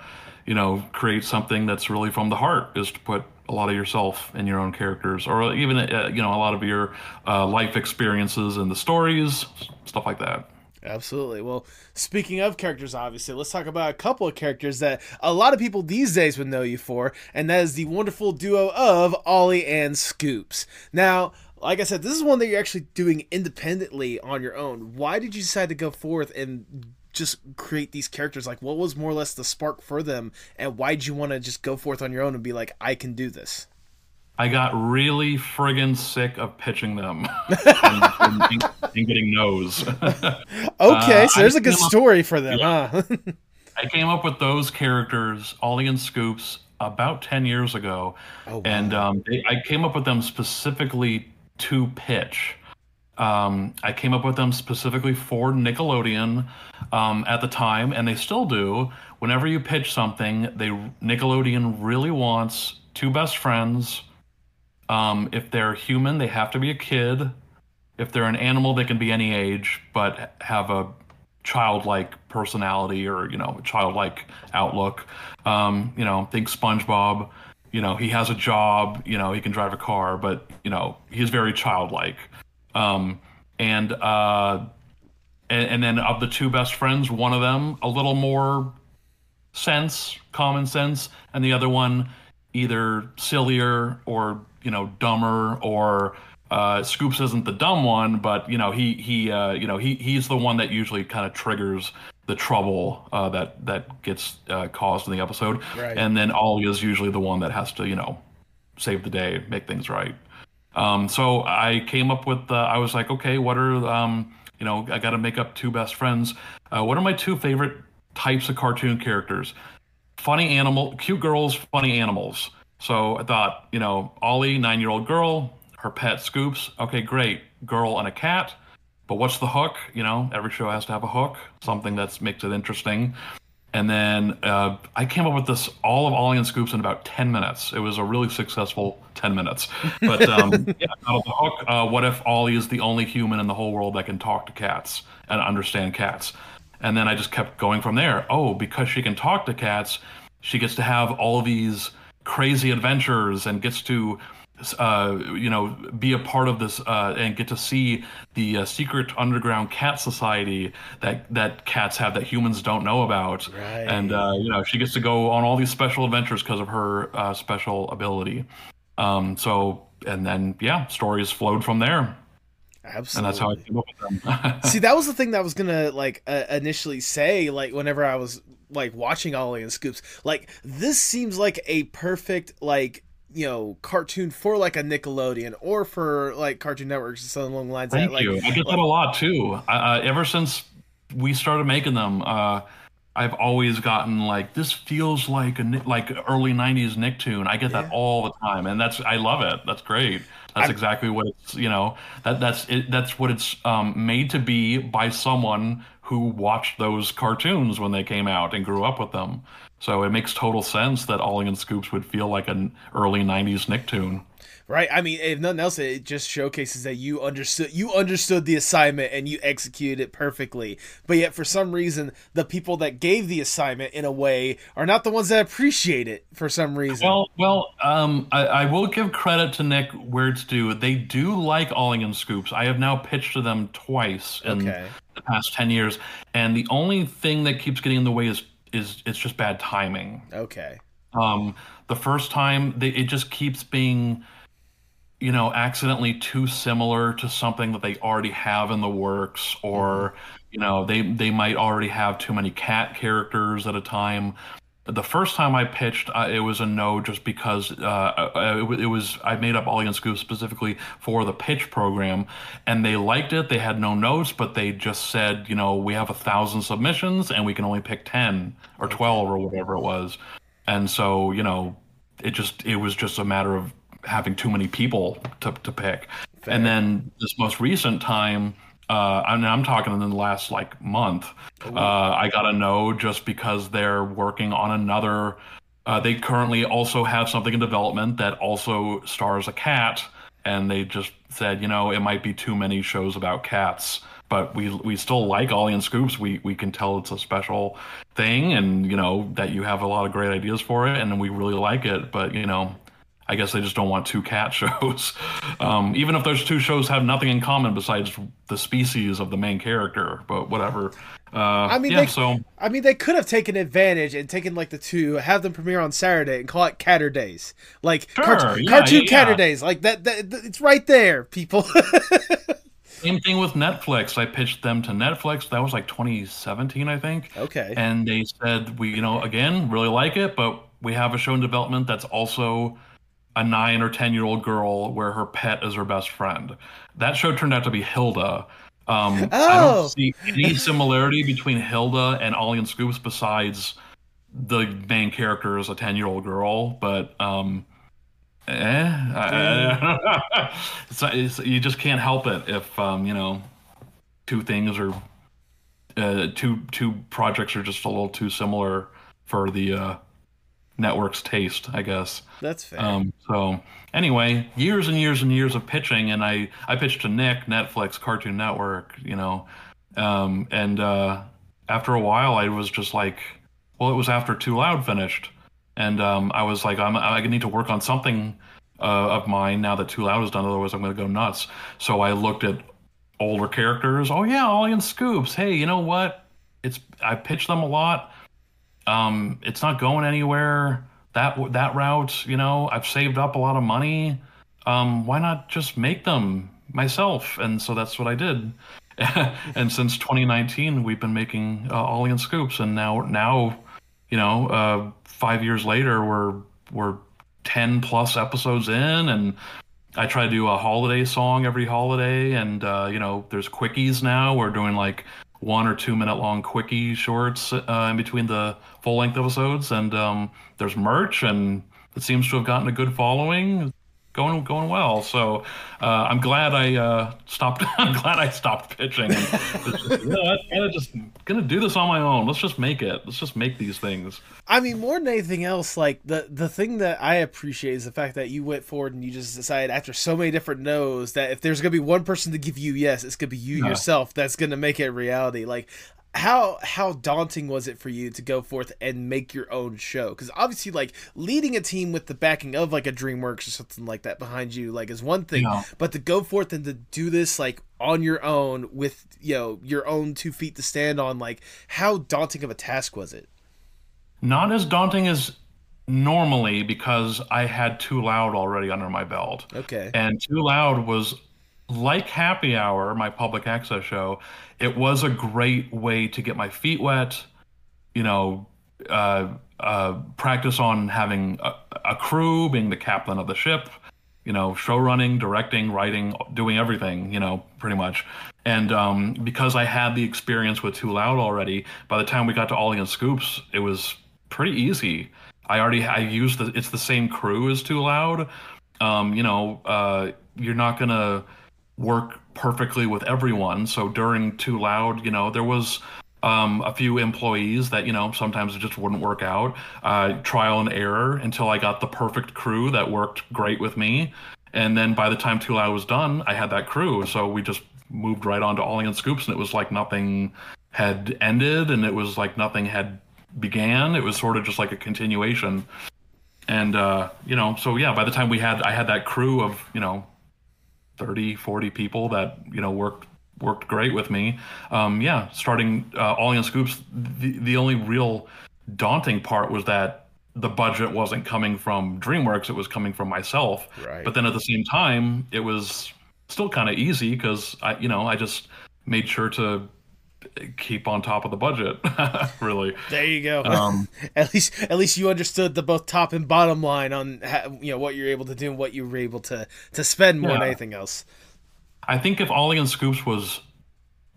you know create something that's really from the heart is to put a lot of yourself in your own characters or even uh, you know a lot of your uh, life experiences and the stories stuff like that Absolutely. Well, speaking of characters, obviously, let's talk about a couple of characters that a lot of people these days would know you for, and that is the wonderful duo of Ollie and Scoops. Now, like I said, this is one that you're actually doing independently on your own. Why did you decide to go forth and just create these characters? Like, what was more or less the spark for them, and why did you want to just go forth on your own and be like, I can do this? I got really friggin' sick of pitching them and, and, and, getting no's. okay, uh, so there's I a good story up, for them, yeah, huh? I came up with those characters, Ollie and Scoops, about 10 years ago. Oh, wow. And um, they, I came up with them specifically to pitch. Um, I came up with them specifically for Nickelodeon um, at the time, and they still do. Whenever you pitch something, they Nickelodeon really wants two best friends um, if they're human, they have to be a kid. If they're an animal, they can be any age, but have a childlike personality or you know childlike outlook. Um, you know, think SpongeBob. You know, he has a job. You know, he can drive a car, but you know, he's very childlike. Um, and uh, and, and then of the two best friends, one of them a little more sense, common sense, and the other one either sillier or you know dumber or uh, Scoops isn't the dumb one, but you know he he uh, you know he he's the one that usually kind of triggers the trouble uh, that that gets uh, caused in the episode, Right. and then Ollie is usually the one that has to you know save the day, make things right. Um, so I came up with uh, I was like, okay, what are um, you know I got to make up two best friends. Uh, what are my two favorite types of cartoon characters? Funny animal, cute girls, funny animals. So I thought, you know, Ollie, nine year old girl, her pet Scoops. Okay, great. Girl and a cat. But what's the hook? You know, every show has to have a hook, something that makes it interesting. And then uh, I came up with this all of Ollie and Scoops in about 10 minutes. It was a really successful 10 minutes. But um, yeah, out of the hook, uh, what if Ollie is the only human in the whole world that can talk to cats and understand cats? And then I just kept going from there. Oh, because she can talk to cats, she gets to have all these crazy adventures and gets to uh, you know, be a part of this uh, and get to see the uh, secret underground cat society that that cats have that humans don't know about. Right. And uh, you know, she gets to go on all these special adventures because of her uh, special ability. Um, so, and then yeah, stories flowed from there, Absolutely. and that's how I came up with them. See, that was the thing that I was gonna like uh, initially say. Like whenever I was like watching Ollie and Scoops, like this seems like a perfect like you know cartoon for like a Nickelodeon or for like Cartoon Networks Network, something along the lines. Thank that, like, you. I get that a lot too. Uh, ever since we started making them, uh, I've always gotten like this feels like a like early '90s Nicktoon. I get that Yeah. all the time, and that's I love it. That's great. That's I'm- exactly what it's you know that that's it, that's what it's um, made to be by someone who watched those cartoons when they came out and grew up with them. So it makes total sense that Ollie and Scoops would feel like an early '90s Nicktoon. Right. I mean, if nothing else, it just showcases that you understood you understood the assignment and you executed it perfectly. But yet, for some reason, the people that gave the assignment in a way are not the ones that appreciate it for some reason. Well, well, um, I, I will give credit to Nick where it's due. They do like Ollie and Scoops. I have now pitched to them twice in Okay. The past ten years, and the only thing that keeps getting in the way is is it's just bad timing. okay. Um, the first time, they, it just keeps being, you know, accidentally too similar to something that they already have in the works, or you know, they they might already have too many cat characters at a time. The first time I pitched, uh, it was a no, just because uh, it, it was I made up Ollie and Scoop specifically for the pitch program, and they liked it. They had no notes, but they just said, you know, we have a thousand submissions and we can only pick ten or twelve or whatever it was. And so you know it just it was just a matter of having too many people to, to pick. And then this most recent time uh and i'm talking in the last like month uh i got a no just because they're working on another uh, they currently also have something in development that also stars a cat and they just said you know it might be too many shows about cats but we we still like Ollie and Scoops. We we can tell it's a special thing, and you know that you have a lot of great ideas for it, and we really like it. But you know, I guess they just don't want two cat shows, um, even if those two shows have nothing in common besides the species of the main character. But whatever. Uh, I mean, yeah. they- So I mean, they could have taken advantage and taken like the two, have them premiere on Saturday and call it Catter Days, like Sure, cart- yeah, cartoon yeah. Catter Days, like that, that. th- It's right there, people. same thing with Netflix. I pitched them to Netflix. That was like 2017, I think. okay. and they said we you know again really like it but we have a show in development that's also a nine or ten year old girl where her pet is her best friend that show turned out to be hilda um, i Oh. don't see any similarity between hilda and ollie and scoops besides the main character is a 10 year old girl but um eh, I- it's, it's, you just can't help it if um, you know two things are uh, two two projects are just a little too similar for the uh, network's taste, I guess. That's fair. Um, so anyway, years and years and years of pitching, and I I pitched to Nick, Netflix, Cartoon Network, you know, Um, and uh, after a while, I was just like, well, it was after Too Loud finished, and um, I was like, I'm, I need to work on something uh, of mine now that Too Loud is done. Otherwise, I'm going to go nuts. So I looked at older characters. Oh yeah, Ollie and Scoops. Hey, you know what? It's I pitched them a lot. Um, it's not going anywhere. That that route, you know, I've saved up a lot of money. Um, why not just make them myself? And so that's what I did. and since 2019, we've been making uh, Ollie and Scoops, and now now, you know, uh, five years later, we're we're 10 plus episodes in, and I try to do a holiday song every holiday, and uh, you know, there's quickies now. We're doing like one or two minute long quickie shorts uh, in between the full length episodes, and um, there's merch, and it seems to have gotten a good following going going well. So uh, I'm glad I uh, stopped. I'm glad I stopped pitching. just, you know, I'm just gonna do this on my own. Let's just make it. Let's just make these things. I mean, more than anything else, like the the thing that I appreciate is the fact that you went forward and you just decided after so many different no's that if there's gonna be one person to give you yes, it's gonna be you yeah. yourself. That's gonna make it reality. Like how how daunting was it for you to go forth and make your own show? Because obviously like leading a team with the backing of like a dreamworks or something like that behind you like is one thing. Yeah. but to go forth and to do this like on your own with you know your own two feet to stand on like how daunting of a task was it? Not as daunting as normally because i had too loud already under my belt. Okay. And too loud was like Happy Hour, my public access show, it was a great way to get my feet wet, you know, uh, uh, practice on having a, a, crew, being the captain of the ship, you know, show running, directing, writing, doing everything, you know, pretty much. And um, because I had the experience with Too Loud already, by the time we got to Ollie and Scoops, it was pretty easy. I already I used the it's the same crew as Too Loud. Um, you know, uh, you're not gonna work perfectly with everyone. So during Too Loud, you know, there was um, a few employees that you know sometimes it just wouldn't work out. Uh, trial and error until I got the perfect crew that worked great with me. And then by the time Too Loud was done, I had that crew. So we just moved right on to Ollie and Scoops, and it was like nothing had ended, and it was like nothing had began. It was sort of just like a continuation. And uh, you know, so yeah, by the time we had I had that crew of you know 30, 40 people that you know worked worked great with me. Um, yeah, starting uh, Ollie and Scoops, the the only real daunting part was that the budget wasn't coming from DreamWorks; it was coming from myself. Right. But then at the same time, it was still kind of easy because I, you know, I just made sure to keep on top of the budget really. There you go. Um, at least at least you understood the both top and bottom line on how, you know what you're able to do and what you were able to to spend more yeah. than anything else. I think if ollie and scoops was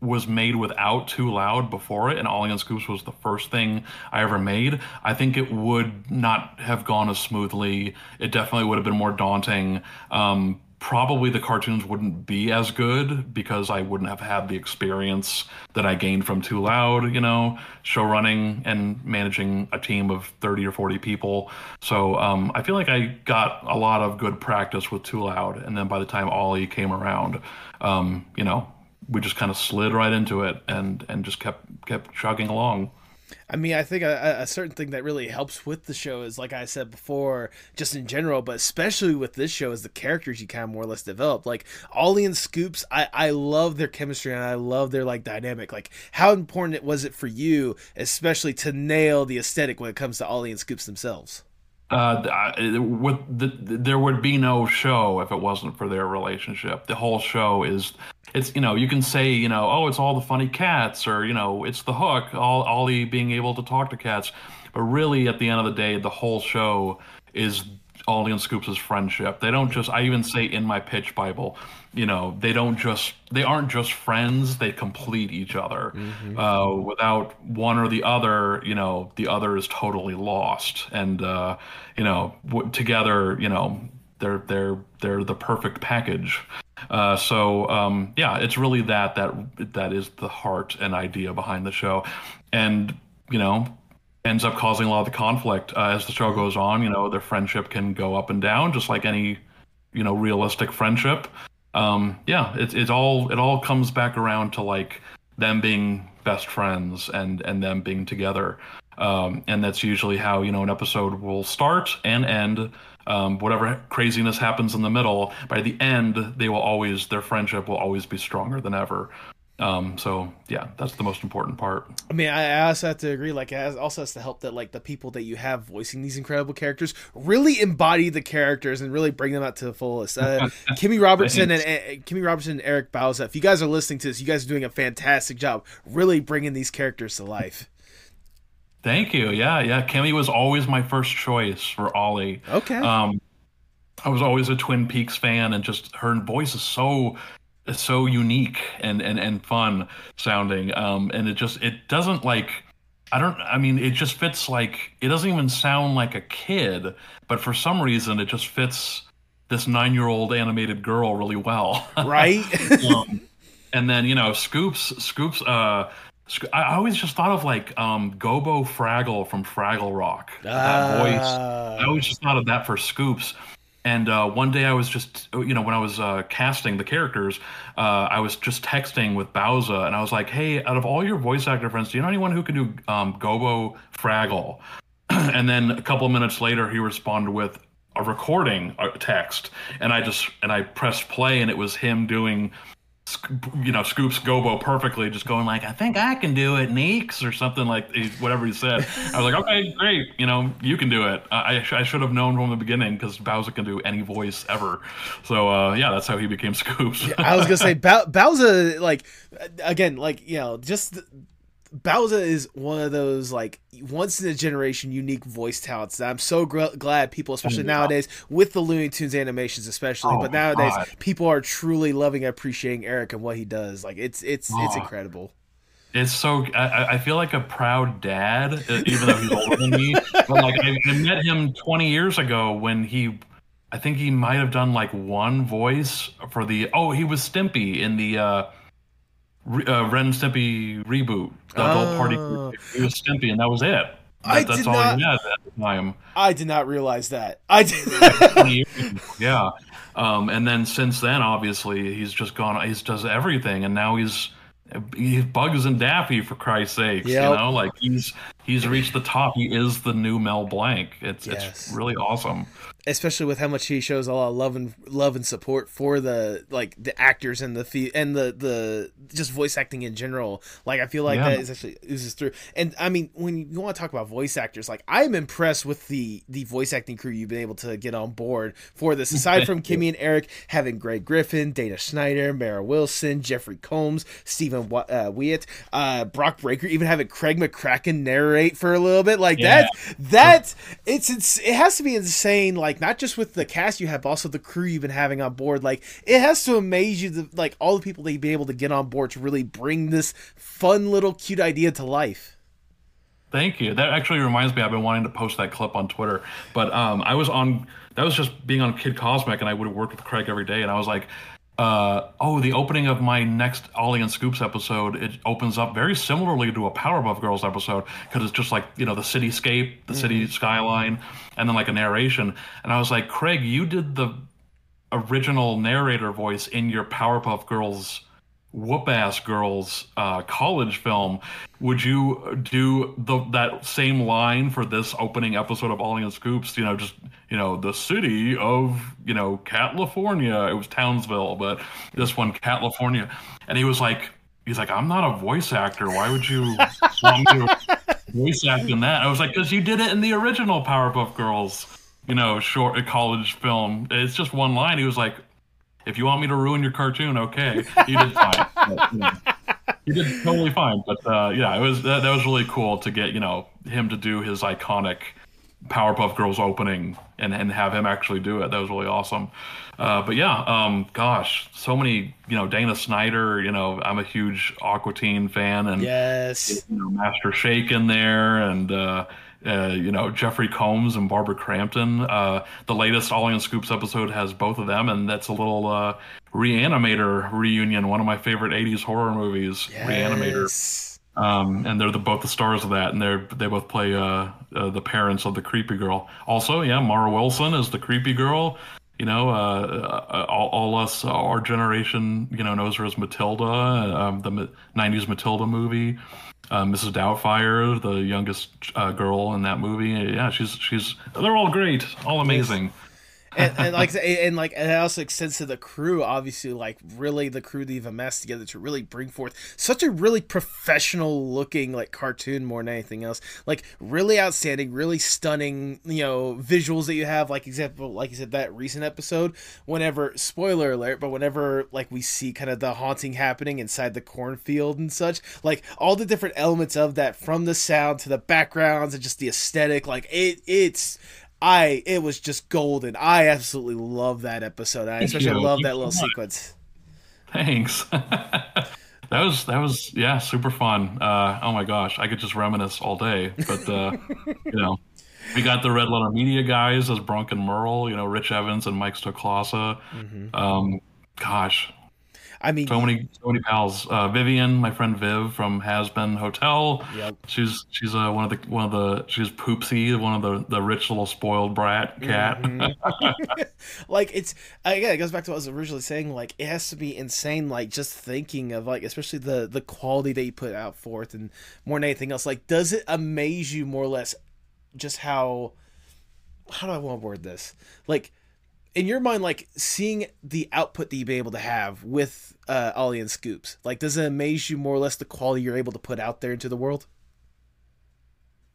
was made without too loud before it and ollie and scoops was the first thing i ever made i think it would not have gone as smoothly. It definitely would have been more daunting. Um, probably the cartoons wouldn't be as good because I wouldn't have had the experience that I gained from Too Loud, you know, show running and managing a team of 30 or 40 people. So um, I feel like I got a lot of good practice with Too Loud. And then by the time Ollie came around, um, you know, we just kind of slid right into it and, and just kept kept chugging along. I mean, I think a, a, certain thing that really helps with the show is, like I said before, just in general, but especially with this show, is the characters you kind of more or less develop. Like Ollie and Scoops, I, I love their chemistry and I love their like dynamic. Like, how important was it for you, especially to nail the aesthetic when it comes to Ollie and Scoops themselves? Uh, with the, there would be no show if it wasn't for their relationship. The whole show is it's you know you can say you know oh it's all the funny cats or you know it's the hook all Ollie being able to talk to cats, but really at the end of the day the whole show is Ollie and Scoops' friendship. They don't just I even say in my pitch Bible, you know they don't just they aren't just friends. They complete each other. Mm-hmm. Uh, without one or the other, you know the other is totally lost. And uh, you know w- together, you know they're they're they're the perfect package. Uh, so um, yeah, it's really that that that is the heart and idea behind the show, and you know ends up causing a lot of the conflict uh, as the show goes on. You know, their friendship can go up and down, just like any you know realistic friendship. Um, yeah, it it all it all comes back around to like them being best friends and and them being together. Um, and that's usually how you know an episode will start and end. Um, whatever craziness happens in the middle, by the end, they will always their friendship will always be stronger than ever. Um, so yeah, that's the most important part. I mean, I also have to agree. Like, it also has to help that like the people that you have voicing these incredible characters really embody the characters and really bring them out to the fullest. Uh, Kimmy Robertson and, and Kimmy Robertson and Eric Bauza. If you guys are listening to this, you guys are doing a fantastic job, really bringing these characters to life. Thank you. Yeah, yeah. Kimmy was always my first choice for Ollie. Okay. Um, I was always a Twin Peaks fan, and just her voice is so so unique and and and fun sounding. Um, and it just it doesn't like I don't I mean it just fits like it doesn't even sound like a kid, but for some reason it just fits this nine year old animated girl really well. Right. um, and then you know Scoops Scoops uh I always just thought of like um, Gobo Fraggle from Fraggle Rock. That voice. I always just thought of that for Scoops. And uh, one day I was just, you know, when I was uh, casting the characters, uh, I was just texting with Bauza, and I was like, "Hey, out of all your voice actor friends, do you know anyone who can do um, Gobo Fraggle?" and then a couple of minutes later, he responded with a recording a text, and I just and I pressed play, and it was him doing you know, scoops Gobo perfectly, just going like, "I think I can do it, Neeks," or something like whatever he said. I was like, "Okay, great, you know, you can do it." I, I should have known from the beginning because Bauza can do any voice ever. So uh, yeah, that's how he became Scoops. yeah, I was gonna say ba- Bauza, like again, like you know, just Bauza is one of those like once in a generation unique voice talents that I'm so gr- glad people, especially oh, nowadays, with the Looney Tunes animations, especially, oh, but nowadays God. people are truly loving and appreciating Eric and what he does. Like it's it's oh. it's incredible. It's so I, I, feel like a proud dad, uh, even though he's older than me. But like I, I met him 20 years ago when he I think he might have done like one voice for the oh he was Stimpy in the uh uh, Ren Stimpy reboot, the adult party. Oh. It was Stimpy, and that was it. That, I that's did all not, he had at the time. I did not realize that. I did. yeah, um, and then since then, obviously, he's just gone. He's does everything, and now he's he's Bugs and Daffy for Christ's sakes. Yep. You know, like he's he's reached the top. He is the new Mel Blanc. It's yes. it's really awesome especially with how much he shows a lot of love and love and support for the like the actors and the and the the just voice acting in general. Like I feel like yeah. that is actually oozes through. And I mean, when you want to talk about voice actors, like I'm impressed with the the voice acting crew you've been able to get on board for this. Aside from Kimmy and Eric, having Greg Griffin, Dana Snyder, Mara Wilson, Jeffrey Combs, Stephen uh, Wyatt, uh, Brock Breaker, even having Craig McCracken narrate for a little bit. Like yeah. that, that it's, it's it has to be insane. Like like not just with the cast you have, but also the crew you've been having on board. Like it has to amaze you, the, like all the people that you've been able to get on board to really bring this fun little cute idea to life. Thank you. That actually reminds me. I've been wanting to post that clip on Twitter, but um, I was on. That was just being on Kid Cosmic, and I would have worked with Craig every day, and I was like, uh, oh, the opening of my next Ollie and Scoops episode, it opens up very similarly to a Powerpuff Girls episode because it's just like, you know, the cityscape, the mm-hmm. city skyline, and then like a narration. And I was like, Craig, you did the original narrator voice in your Powerpuff Girls whoop ass girls uh, college film would you do the, that same line for this opening episode of Ollie and Scoops? You know just you know the city of you know California. It was Townsville but this one California. And he was like he's like I'm not a voice actor. Why would you want to voice act in that? I was like because you did it in the original Powerpuff Girls you know short college film it's just one line. He was like if you want me to ruin your cartoon, okay. He did fine. but, you know, he did totally fine. But uh, yeah, it was that, that was really cool to get you know him to do his iconic Powerpuff Girls opening and and have him actually do it. That was really awesome. Uh, but yeah, um, gosh, so many you know Dana Snyder. You know, I'm a huge Aqua Teen fan, and yes, you know, Master Shake in there, and uh, uh, you know Jeffrey Combs and Barbara Crampton. Uh, the latest Ollie and Scoops episode has both of them, and that's a little uh, Reanimator reunion, one of my favorite '80s horror movies. Yes. Reanimator. Um, and they're the, both the stars of that, and they they both play uh, uh, the parents of the creepy girl. Also, yeah, Mara Wilson is the creepy girl. You know, all, all us, our generation, you know, knows her as Matilda, um, the '90s Matilda movie. Uh, Mrs. Doubtfire, the youngest uh, girl in that movie. Yeah, she's she's they're all great, all amazing and, and like and like and it also extends to the crew obviously like really the crew that you've amassed together to really bring forth such a really professional looking like cartoon more than anything else. Like really outstanding really stunning you know visuals that you have. Like example like you said that recent episode whenever spoiler alert but whenever like we see kind of the haunting happening inside the cornfield and such like all the different elements of that from the sound to the backgrounds and just the aesthetic like it it's I it was just golden. I absolutely love that episode. I especially you. love that little sequence. Thanks. that was that was yeah, super fun. Uh, oh my gosh, I could just reminisce all day. But uh, you know, we got the Red Letter Media guys as Bronk and Merle. You know, Rich Evans and Mike Stoklasa. Mm-hmm. Um, gosh, I mean, so many, so many pals. Uh, Vivienne, my friend Viv from Hazbin Hotel. Yep. She's she's uh, one of the one of the she's Poopsie, one of the the rich little spoiled brat cat. Mm-hmm. like it's again, it goes back to what I was originally saying. Like it has to be insane. Like just thinking of like especially the the quality that you put out forth, and more than anything else, like does it amaze you more or less just how how do I want to word this like in your mind, like seeing the output that you've been able to have with uh, Ollie and Scoops, like does it amaze you more or less the quality you're able to put out there into the world?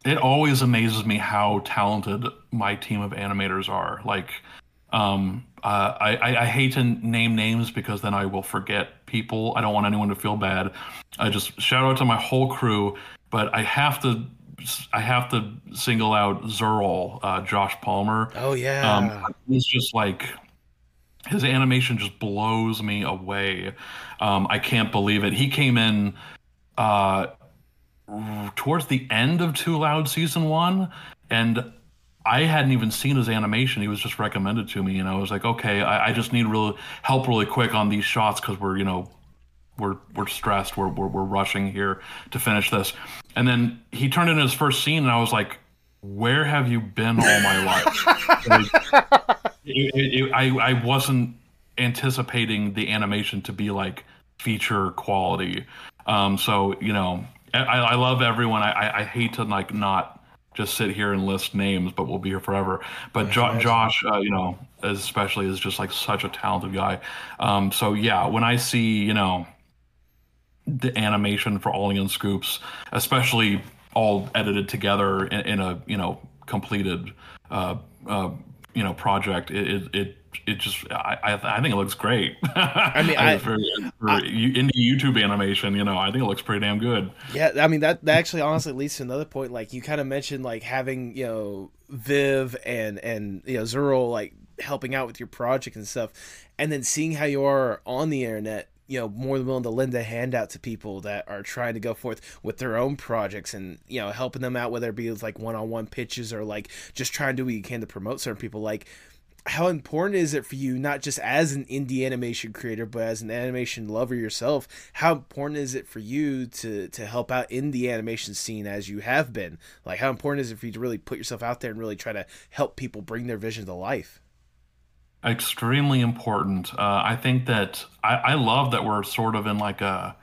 It always amazes me how talented my team of animators are. Like, um, uh, I, I hate to name names because then I will forget people. I don't want anyone to feel bad. I just shout out to my whole crew, but I have to I have to single out Zurl, uh, Josh Palmer. Oh yeah, um, he's just like his animation just blows me away. Um, I can't believe it. He came in uh, towards the end of Too Loud season one, and I hadn't even seen his animation. He was just recommended to me, and I was like, okay, I, I just need real help really quick on these shots because we're you know we're we're stressed. We're, we're we're rushing here to finish this. And then he turned in his first scene, and I was like, "Where have you been all my life?" it, it, it, I I wasn't anticipating the animation to be like feature quality. Um, so you know, I, I love everyone. I, I hate to like not just sit here and list names, but we'll be here forever. But jo- Josh, uh, you know, especially is just like such a talented guy. Um, so yeah, when I see you know the animation for Ollie and Scoops, especially all edited together in, in a you know completed uh, uh, you know project. It it it, it just I, I think it looks great. I mean, I, for, for I, indie YouTube animation, you know, I think it looks pretty damn good. Yeah, I mean that that actually honestly leads to another point. Like you kind of mentioned, like having you know Viv and and you know Zurl like helping out with your project and stuff, and then seeing how you are on the internet you know more than willing to lend a hand out to people that are trying to go forth with their own projects and you know helping them out whether it be like one-on-one pitches or like just trying to do what you can to promote certain people. Like how important is it for you not just as an indie animation creator but as an animation lover yourself how important is it for you to to help out in the animation scene as you have been? Like how important is it for you to really put yourself out there and really try to help people bring their vision to life extremely important. Uh, I think that I, I love that we're sort of in like a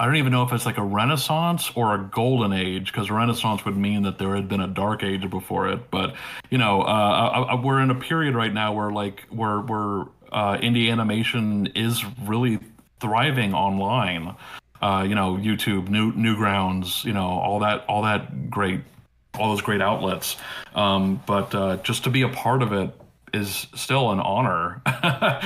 I don't even know if it's like a renaissance or a golden age because renaissance would mean that there had been a dark age before it. But you know, uh, I, I, we're in a period right now where like where where uh, indie animation is really thriving online. Uh, you know, YouTube, New Newgrounds, you know, all that all that great, all those great outlets. Um, but uh, just to be a part of it is still an honor.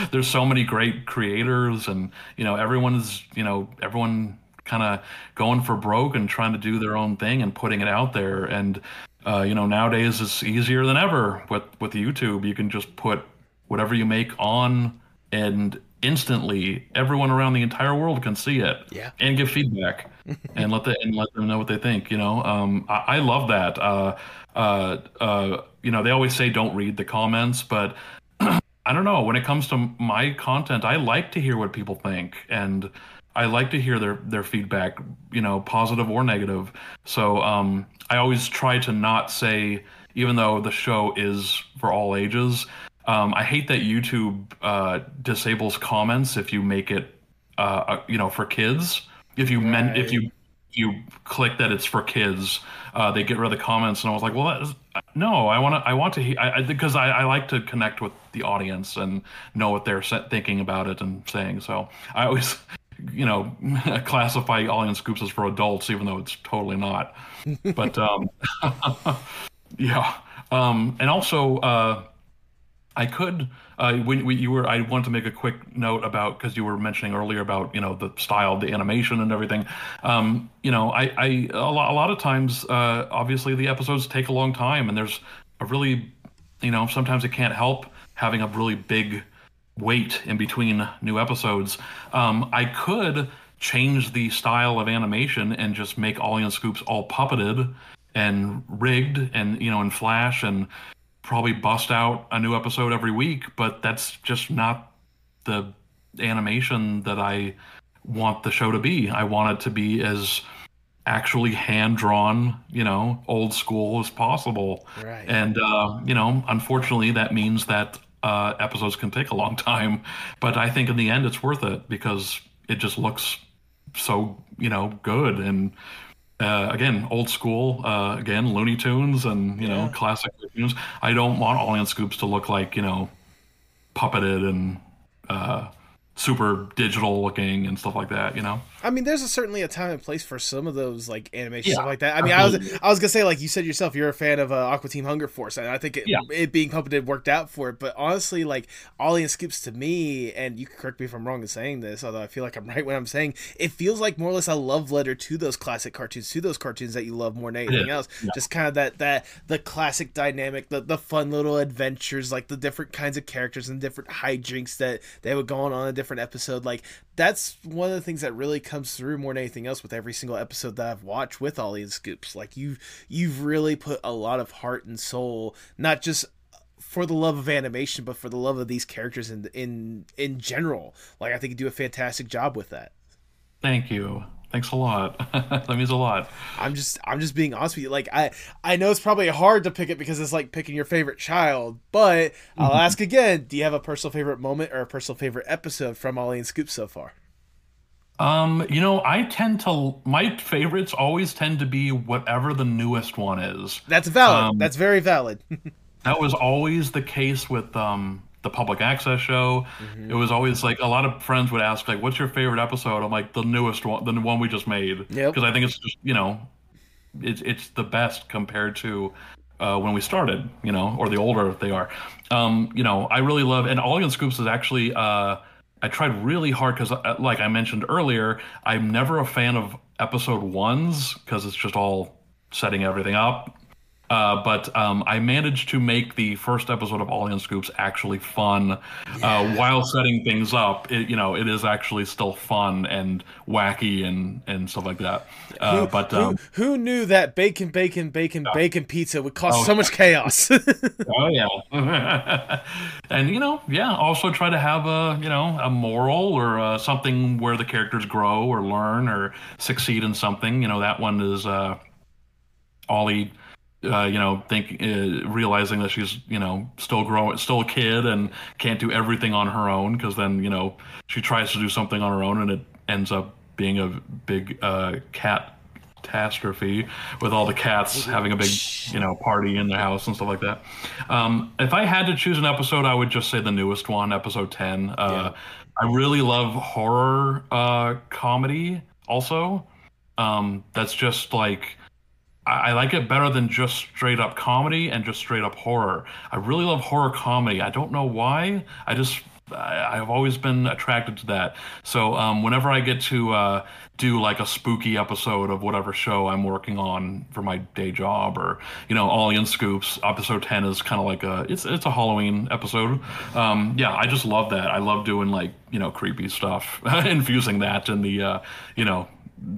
There's so many great creators, and you know everyone's you know everyone kind of going for broke and trying to do their own thing and putting it out there. And uh, you know nowadays it's easier than ever with with YouTube. You can just put whatever you make on, and instantly everyone around the entire world can see it yeah. and give feedback and let the and let them know what they think. You know, um, I, I love that. Uh, uh, uh, you know, they always say don't read the comments, but I don't know. When it comes to my content, I like to hear what people think, and I like to hear their their feedback, you know, positive or negative. So um, I always try to not say, even though the show is for all ages, um, I hate that YouTube uh, disables comments if you make it, uh, uh you know, for kids. If you right. meant if you you click that it's for kids, uh, they get rid of the comments, and I was like, well, no, I want to, I want to, I, because I, I, like to connect with the audience and know what they're thinking about it and saying. So I always, you know, classify Ollie and Scoops as for adults, even though it's totally not. But um, yeah, um, and also uh, I could uh, when, when, you were, I wanted to make a quick note about because you were mentioning earlier about you know the style, the animation, and everything. Um, you know, I, I a, lot, a lot of times, uh, obviously, the episodes take a long time, and there's a really, you know, sometimes it can't help having a really big wait in between new episodes. Um, I could change the style of animation and just make Ollie and Scoops all puppeted and rigged and you know in Flash and probably bust out a new episode every week, but that's just not the animation that I want the show to be. I want it to be as actually hand drawn, you know, old school as possible. Right. And uh, you know, unfortunately, that means that uh, episodes can take a long time. But I think in the end, it's worth it because it just looks so you know good and uh, again, old school, uh, again, Looney Tunes and, you yeah. know, classic cartoons. I don't want Ollie and Scoops to look like, you know, puppeted and uh, super digital looking and stuff like that, you know? I mean, there's a, certainly a time and place for some of those like animation yeah. stuff like that. I mean, I was I was gonna say like you said yourself, you're a fan of uh, Aqua Teen Hunger Force, and I think it, yeah. it being puppeted worked out for it. But honestly, like Ollie and Scoops to me, and you can correct me if I'm wrong in saying this, although I feel like I'm right when I'm saying it feels like more or less a love letter to those classic cartoons, to those cartoons that you love more than anything yeah. else. Just kind of that that the classic dynamic, the the fun little adventures, like the different kinds of characters and different hijinks that they would go on on different episode. Like that's one of the things that really comes through more than anything else with every single episode that I've watched with Ollie and Scoops. Like you you've really put a lot of heart and soul, not just for the love of animation, but for the love of these characters in in in general. Like I think you do a fantastic job with that. Thank you. Thanks a lot. that means a lot. I'm just I'm just being honest with you. Like I I know it's probably hard to pick it because it's like picking your favorite child, but I'll mm-hmm. ask again, do you have a personal favorite moment or a personal favorite episode from Ollie and Scoop so far? Um, you know, I tend to my favorites always tend to be whatever the newest one is. That's valid. Um, That's very valid. that was always the case with um the public access show. Mm-hmm. It was always like a lot of friends would ask like, "What's your favorite episode?" I'm like, "The newest one, the one we just made," because yep. I think it's just you know, it's it's the best compared to uh, when we started, you know, or the older they are. Um, you know, I really love and All Ollie and Scoops is actually. Uh, I tried really hard because, uh, like I mentioned earlier, I'm never a fan of episode ones because it's just all setting everything up. Uh, but um, I managed to make the first episode of Ollie and Scoops actually fun, uh, yeah. uh, while setting things up. It, you know, it is actually still fun and wacky and and stuff like that. Uh, who, but um, who, who, knew that bacon, bacon, bacon, bacon pizza would cause oh, so much chaos? oh yeah, and you know, yeah. Also try to have a you know a moral or uh, something where the characters grow or learn or succeed in something. You know, that one is uh, Ollie uh, you know, think uh, realizing that she's you know still growing, still a kid, and can't do everything on her own because then you know she tries to do something on her own and it ends up being a big uh, cat catastrophe with all the cats having a big you know party in their house and stuff like that. Um, if I had to choose an episode, I would just say the newest one, episode ten. Uh, yeah. I really love horror uh, comedy. Also, um, that's just like I like it better than just straight up comedy and just straight up horror. I really love horror comedy. I don't know why. I just I, have always been attracted to that. So um, whenever I get to uh, do like a spooky episode of whatever show I'm working on for my day job, or you know, Ollie and Scoops, episode ten is kind of like a it's it's a Halloween episode. Um, yeah, I just love that. I love doing like you know creepy stuff, infusing that in the uh, you know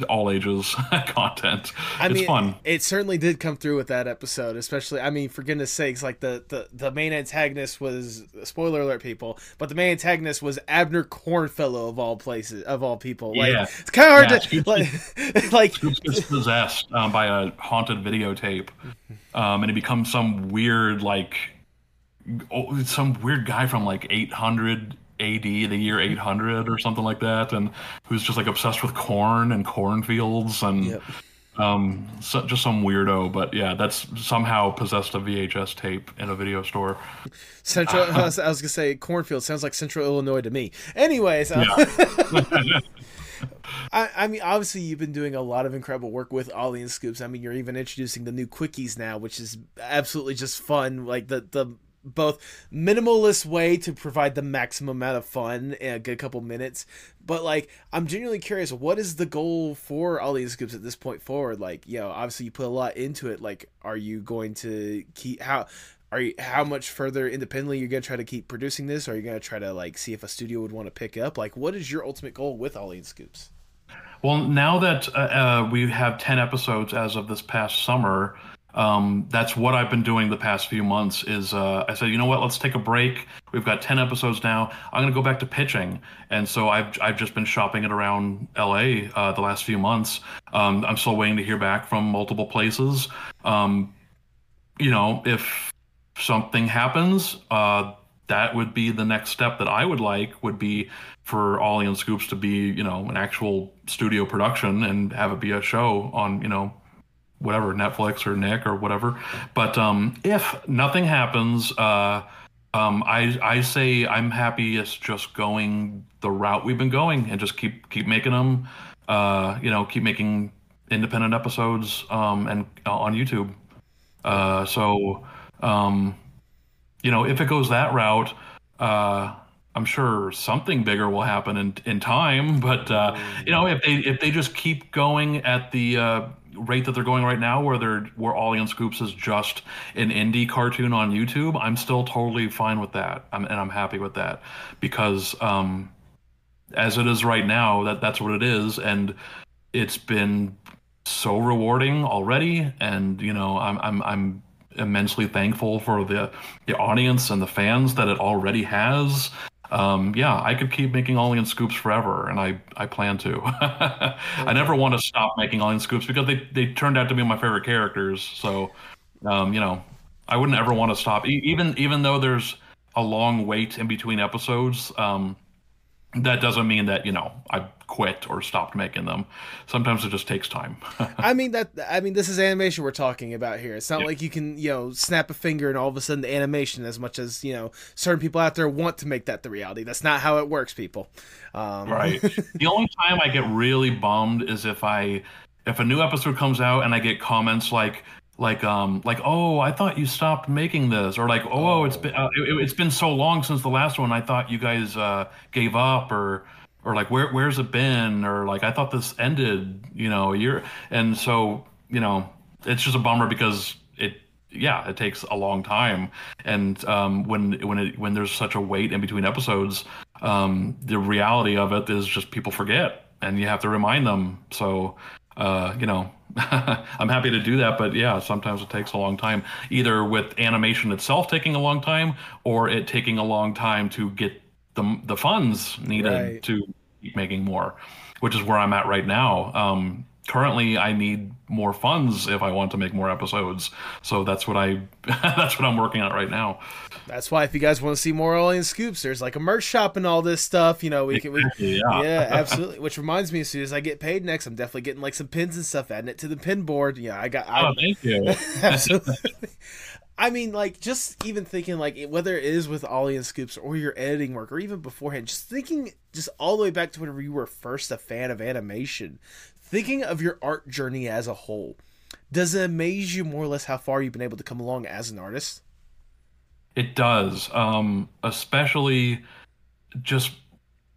all ages content. I it's fun. It certainly did come through with that episode, especially. I mean, for goodness sakes, like the the the main antagonist was spoiler alert, people, but the main antagonist was Abner Cornfellow of all places, of all people. Like, yeah, it's kind of hard yeah, to like like. gets possessed um, by a haunted videotape, um, and it becomes some weird like oh, some weird guy from like 800 AD, the year 800 or something like that, and who's just like obsessed with corn and cornfields and Yep. um, so, just some weirdo. But yeah, that's somehow possessed a VHS tape in a video store. Central. I, was, I was gonna say cornfield sounds like Central Illinois to me. Anyways, uh, Yeah. I, I mean, obviously, you've been doing a lot of incredible work with Ollie and Scoops. I mean, you're even introducing the new quickies now, which is absolutely just fun. Like the the both minimalist way to provide the maximum amount of fun in a good couple minutes. But like, I'm genuinely curious, what is the goal for Ollie and Scoops at this point forward? Like, you know, obviously you put a lot into it. Like, are you going to keep how? Are you how much further independently you're gonna try to keep producing this? Or are you gonna try to like see if a studio would want to pick up? Like, what is your ultimate goal with Ollie and Scoops? Well, now that uh, uh, we have 10 episodes as of this past summer, um, that's what I've been doing the past few months is uh, I said, you know what, let's take a break. We've got 10 episodes now. I'm to go back to pitching. And so I've, I've just been shopping it around LA uh, the last few months. Um, I'm still waiting to hear back from multiple places. Um, you know, if something happens, uh, that would be the next step that I would like would be for Ollie and Scoops to be, you know, an actual studio production and have it be a show on, you know, whatever Netflix or Nick or whatever. But um, if nothing happens, uh, um, I I say I'm happy it's just going the route we've been going and just keep keep making them, uh, you know, keep making independent episodes um, and uh, on YouTube. Uh, so um, you know, if it goes that route, uh, I'm sure something bigger will happen in in time. But uh, you know, if they if they just keep going at the uh, rate that they're going right now, where they're where Ollie and Scoops is just an indie cartoon on YouTube, I'm still totally fine with that, I'm, and I'm happy with that because um, as it is right now, that that's what it is, and it's been so rewarding already, and you know, I'm I'm I'm immensely thankful for the the audience and the fans that it already has. Um, yeah, I could keep making Ollie and Scoops forever, and I, I plan to. I never want to stop making Ollie and Scoops because they, they turned out to be my favorite characters. So, um, you know, I wouldn't ever want to stop. E- even even though there's a long wait in between episodes, um, that doesn't mean that you know I quit or stopped making them. Sometimes it just takes time. I mean that. I mean, this is animation we're talking about here. It's not Yeah. like you can, you know, snap a finger and all of a sudden the animation. As much as you know, certain people out there want to make that the reality. That's not how it works, people. Um, Right. the only time I get really bummed is if I if a new episode comes out and I get comments like like um like oh I thought you stopped making this or like oh, it's been uh, it, it's been so long since the last one I thought you guys uh gave up or or like where where's it been? Or like I thought this ended you know a year and so you know it's just a bummer because it yeah it takes a long time. And um, when when it when there's such a wait in between episodes um, the reality of it is just people forget and you have to remind them. So uh, you know i'm happy to do that but yeah sometimes it takes a long time either with animation itself taking a long time or it taking a long time to get the, the funds needed Right. to keep making more which is where i'm at right now um, currently i need more funds if i want to make more episodes so that's what i that's what i'm working on right now That's why if you guys want to see more Ollie and Scoops, there's like a merch shop and all this stuff. You know, we can. We, yeah yeah, absolutely. Which reminds me, as soon as I get paid next, I'm definitely getting like some pins and stuff, adding it to the pin board. Yeah, I got. I, oh thank you Absolutely. I mean, like, just even thinking, like, whether it is with Ollie and Scoops or your editing work or even beforehand, just thinking, just all the way back to whenever you were first a fan of animation, thinking of your art journey as a whole, does it amaze you more or less how far you've been able to come along as an artist? It does, um, especially just.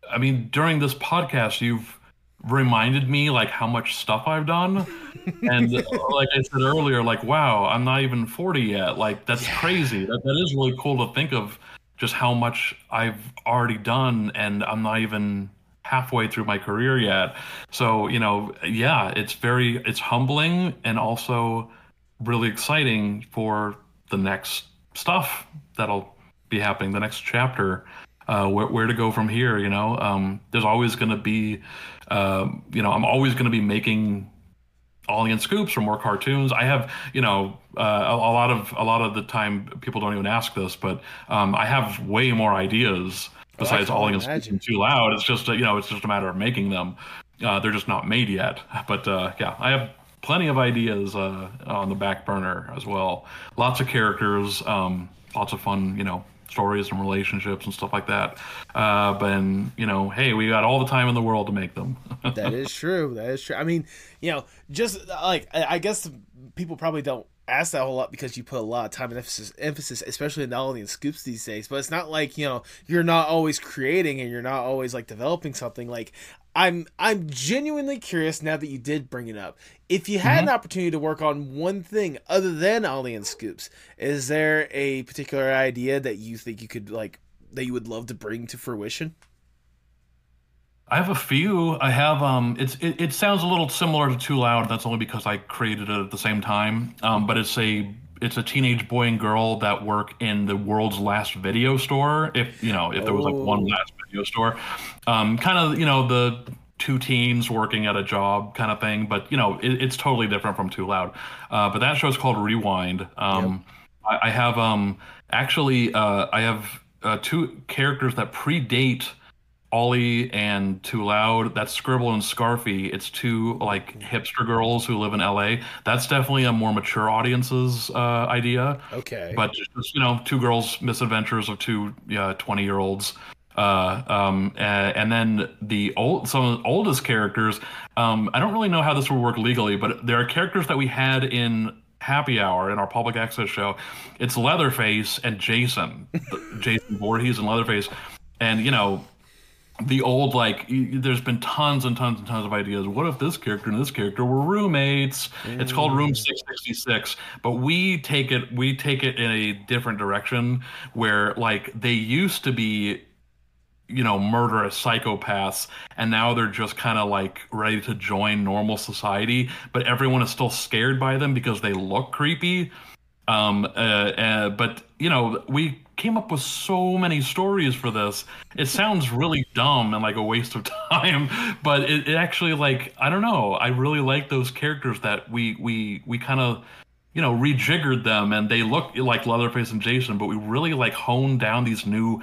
I mean, during this podcast, you've reminded me like how much stuff I've done, and like I said earlier, like wow, I'm not even 40 yet. Like that's crazy. That that is really cool to think of, just how much I've already done, and I'm not even halfway through my career yet. So you know, yeah, it's very it's humbling and also really exciting for the next stuff that'll be happening, the next chapter, uh, where, where to go from here. You know, um, there's always going to be, um, you know, I'm always going to be making Ollie and Scoops or more cartoons. I have, you know, uh, a, a, lot of a lot of the time people don't even ask this, but um, I have way more ideas besides Ollie and Scoops and Too Loud. It's just, a, you know, it's just a matter of making them. Uh, they're just not made yet. But uh, yeah, I have plenty of ideas uh, on the back burner as well. Lots of characters, um, lots of fun, you know, stories and relationships and stuff like that. Uh, but you know, hey, we got all the time in the world to make them. that is true. That is true. I mean, you know, just like I guess people probably don't ask that a whole lot because you put a lot of time and emphasis, emphasis especially in Ollie and Scoops these days. But it's not like you know you're not always creating and you're not always like developing something. Like I'm I'm genuinely curious now that you did bring it up. If you had mm-hmm. an opportunity to work on one thing other than Ollie and Scoops, is there a particular idea that you think you could like that you would love to bring to fruition? I have a few. I have um it's it, it sounds a little similar to Too Loud. That's only because I created it at the same time. Um, but it's a it's a teenage boy and girl that work in the world's last video store. If you know, if there was like one last video store, um, kind of you know the two teens working at a job kind of thing. But you know, it, it's totally different from Too Loud. Uh, but that show is called Rewind. Um, yep. I, I, have um actually uh, I have uh, two characters that predate Ollie and Too Loud. That's Scribble and Scarfy. It's two like hipster girls who live in LA. That's definitely a more mature audience's uh, idea. Okay. But just, you know, two girls' misadventures of two 20 year olds. Uh, um, and, and, then the old, some of the oldest characters. Um, I don't really know how this will work legally, but there are characters that we had in Happy Hour in our public access show. It's Leatherface and Jason, Jason Voorhees and Leatherface, and you know the old like there's been tons and tons and tons of ideas what if this character and this character were roommates mm. it's called room mm. 666 but we take it we take it in a different direction where like they used to be you know murderous psychopaths and now they're just kind of like ready to join normal society but everyone is still scared by them because they look creepy um uh, uh but you know we came up with so many stories for this. It sounds really dumb and like a waste of time, but it, it actually like I don't know. I really like those characters that we we we kind of you know rejiggered them and they look like Leatherface and Jason, but we really like honed down these new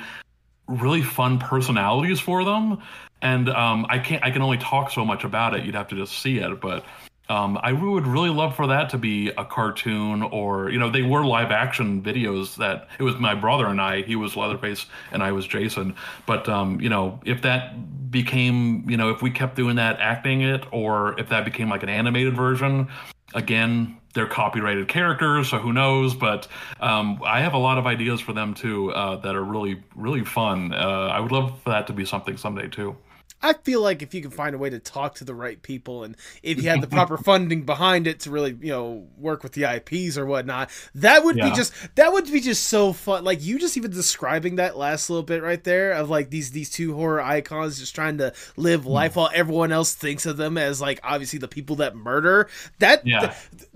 really fun personalities for them. And um, I can't I can only talk so much about it. You'd have to just see it, but um, I would really love for that to be a cartoon, or you know, they were live action videos. That it was my brother and I. He was Leatherface, and I was Jason. But um, you know, if that became, you know, if we kept doing that, acting it, or if that became like an animated version, again, they're copyrighted characters, so who knows? But um, I have a lot of ideas for them too uh, that are really, really fun. Uh, I would love for that to be something someday too. I feel like if you can find a way to talk to the right people and if you had the proper funding behind it to really, you know, work with the IPs or whatnot, that would yeah. be just that would be just so fun. Like you just even describing that last little bit right there of like these these two horror icons just trying to live hmm. life while everyone else thinks of them as like obviously the people that murder. That yeah.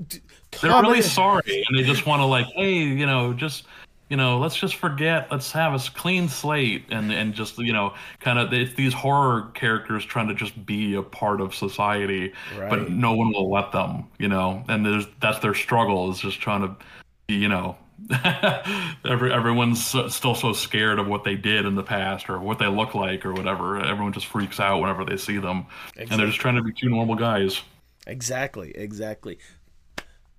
Th- they're really sorry and they just want to like, hey, you know, just you know, let's just forget, let's have a clean slate and, and just, you know, kind of it's these horror characters trying to just be a part of society, right. but no one will let them, you know, and there's, that's their struggle is just trying to be, you know, Every, everyone's still so scared of what they did in the past or what they look like or whatever. Everyone just freaks out whenever they see them. Exactly. And they're just trying to be two normal guys. Exactly, exactly.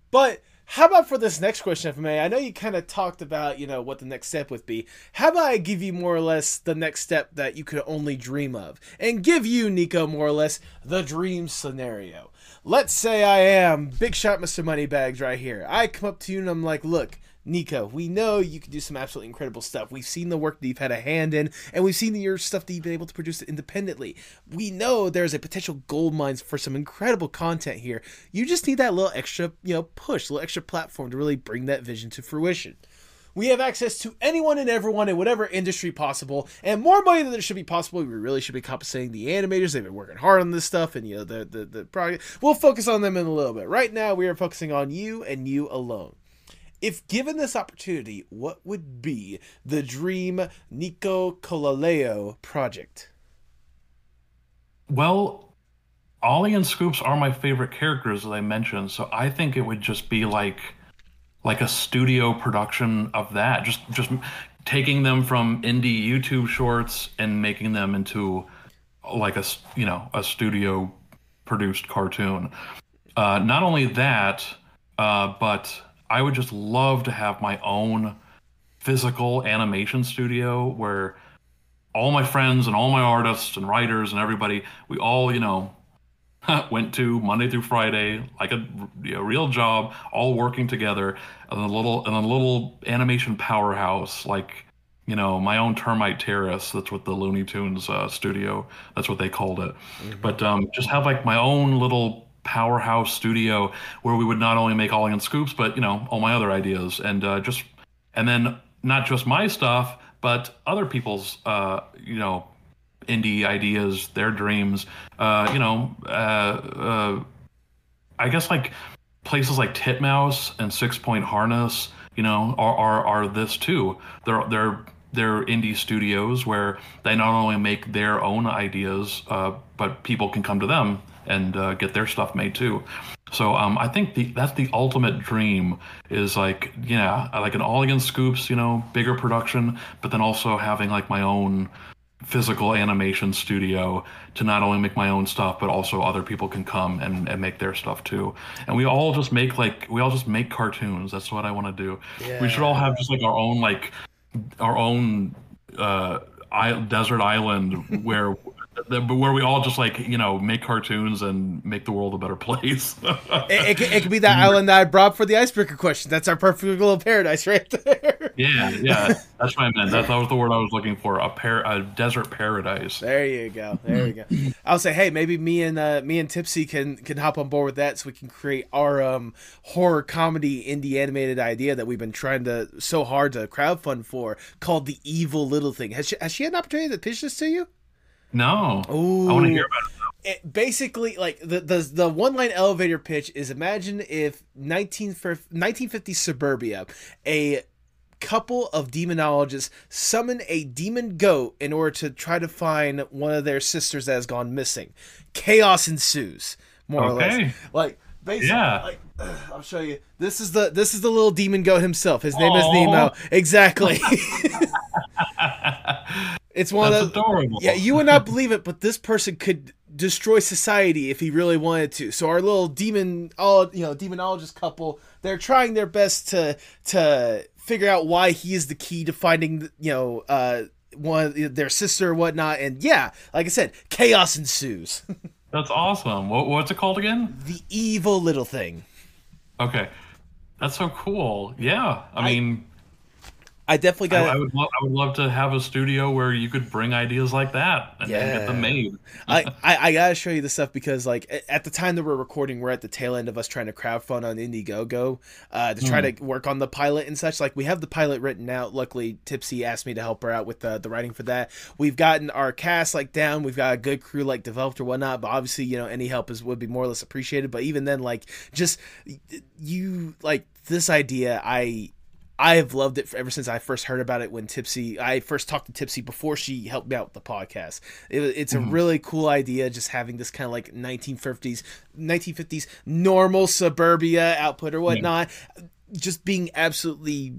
But how about for this next question, if I may? I know you kind of talked about, you know, what the next step would be. How about I give you more or less the next step that you could only dream of, and give you, Nico, more or less the dream scenario. Let's say I am Big Shot Mr. Moneybags right here. I come up to you and I'm like, look, Nico, we know you can do some absolutely incredible stuff. We've seen the work that you've had a hand in, and we've seen your stuff that you've been able to produce independently. We know there's a potential gold mines for some incredible content here. You just need that little extra, you know, push, a little extra platform to really bring that vision to fruition. We have access to anyone and everyone in whatever industry possible, and more money than there should be possible. We really should be compensating the animators. They've been working hard on this stuff, and you know the the the project. We'll focus on them in a little bit. Right now, we are focusing on you and you alone. If given this opportunity, what would be the dream Nico Colaleo project? Well, Ollie and Scoops are my favorite characters, as I mentioned. So I think it would just be like like a studio production of that. Just just taking them from indie YouTube shorts and making them into like a you know a studio produced cartoon. Uh, not only that, uh, but I would just love to have my own physical animation studio where all my friends and all my artists and writers and everybody we all you know went to Monday through Friday, like a you know, real job, all working together, and a little and a little animation powerhouse, like you know my own termite terrace. That's what the Looney Tunes uh, studio. That's what they called it. Mm-hmm. But um, just have like my own little powerhouse studio where we would not only make Ollie and Scoops, but you know all my other ideas, and uh, just and then not just my stuff, but other people's uh, you know indie ideas, their dreams. Uh, you know, uh, uh, I guess like places like Titmouse and Six Point Harness, you know, are, are are this too. They're they're they're indie studios where they not only make their own ideas, uh, but people can come to them and uh, get their stuff made too. So um, I think the, that's the ultimate dream is like yeah like an Ollie and Scoops you know bigger production, but then also having like my own physical animation studio to not only make my own stuff but also other people can come and, and make their stuff too and we all just make like we all just make cartoons that's what i want to do yeah. we should all have just like our own like our own uh desert island where where we all just like you know make cartoons and make the world a better place. it, it, it, could be that island that I brought for the icebreaker question. That's our perfect little paradise right there. Yeah, yeah, that's what I meant. That, that was the word I was looking for. A par- a desert paradise. There you go. There you go. I'll say, hey, maybe me and uh, me and Tipsy can can hop on board with that, so we can create our um, horror comedy indie animated idea that we've been trying to so hard to crowdfund for, called the Evil Little Thing. Has she has she had an opportunity to pitch this to you? No. Ooh. I want to hear about it. It basically like the the the one line elevator pitch is imagine if 19 1950 suburbia a couple of demonologists summon a demon goat in order to try to find one of their sisters that has gone missing chaos ensues more okay. or less like basically yeah. like I'll show you. This is the this is the little demon goat himself. His name Aww. is Nemo. Exactly. It's one That's of the, adorable. Yeah, you would not believe it, but this person could destroy society if he really wanted to. So our little demon, all you know, demonologist couple, they're trying their best to to figure out why he is the key to finding, you know, uh, one their sister or whatnot. And yeah, like I said, chaos ensues. That's awesome. What, what's it called again? The evil little thing. Okay, that's so cool. Yeah, I, I mean I definitely got. I, I, would. Lo- I would love to have a studio where you could bring ideas like that and, yeah. get them made. I, I, I gotta show you the stuff because like at the time that we're recording, we're at the tail end of us trying to crowdfund on Indiegogo uh, to try mm. to work on the pilot and such. Like we have the pilot written out. Luckily, Tipsy asked me to help her out with the the writing for that. We've gotten our cast like down. We've got a good crew like developed or whatnot. But obviously, you know, any help is would be more or less appreciated. But even then, like just you like this idea, I I have loved it ever since I first heard about it when Tipsy. I first talked to Tipsy before she helped me out with the podcast. It, it's a mm-hmm. really cool idea, just having this kind of like 1950s, 1950s normal suburbia output or whatnot, yeah. just being absolutely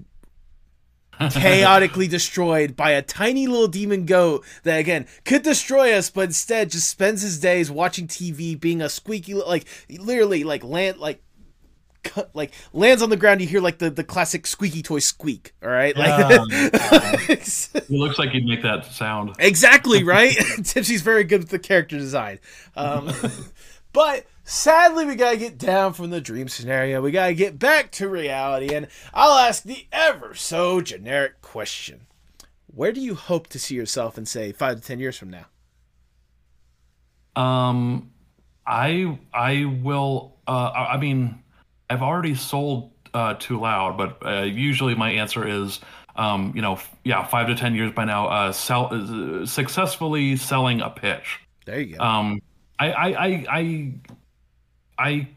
chaotically destroyed by a tiny little demon goat that again could destroy us but instead just spends his days watching tv being a squeaky like literally like land like like lands on the ground, you hear like the, the classic squeaky toy squeak. All right, like he looks like you'd make that sound exactly right. Tipsy's very good with the character design, um, but sadly, we gotta get down from the dream scenario. We gotta get back to reality, and I'll ask the ever so generic question: Where do you hope to see yourself in say five to ten years from now? Um, I I will. Uh, I mean I've already sold uh, too loud, but uh, usually my answer is, um, you know, yeah, five to ten years by now, uh, sell uh, successfully selling a pitch. There you go. Um, I, I, I, I, I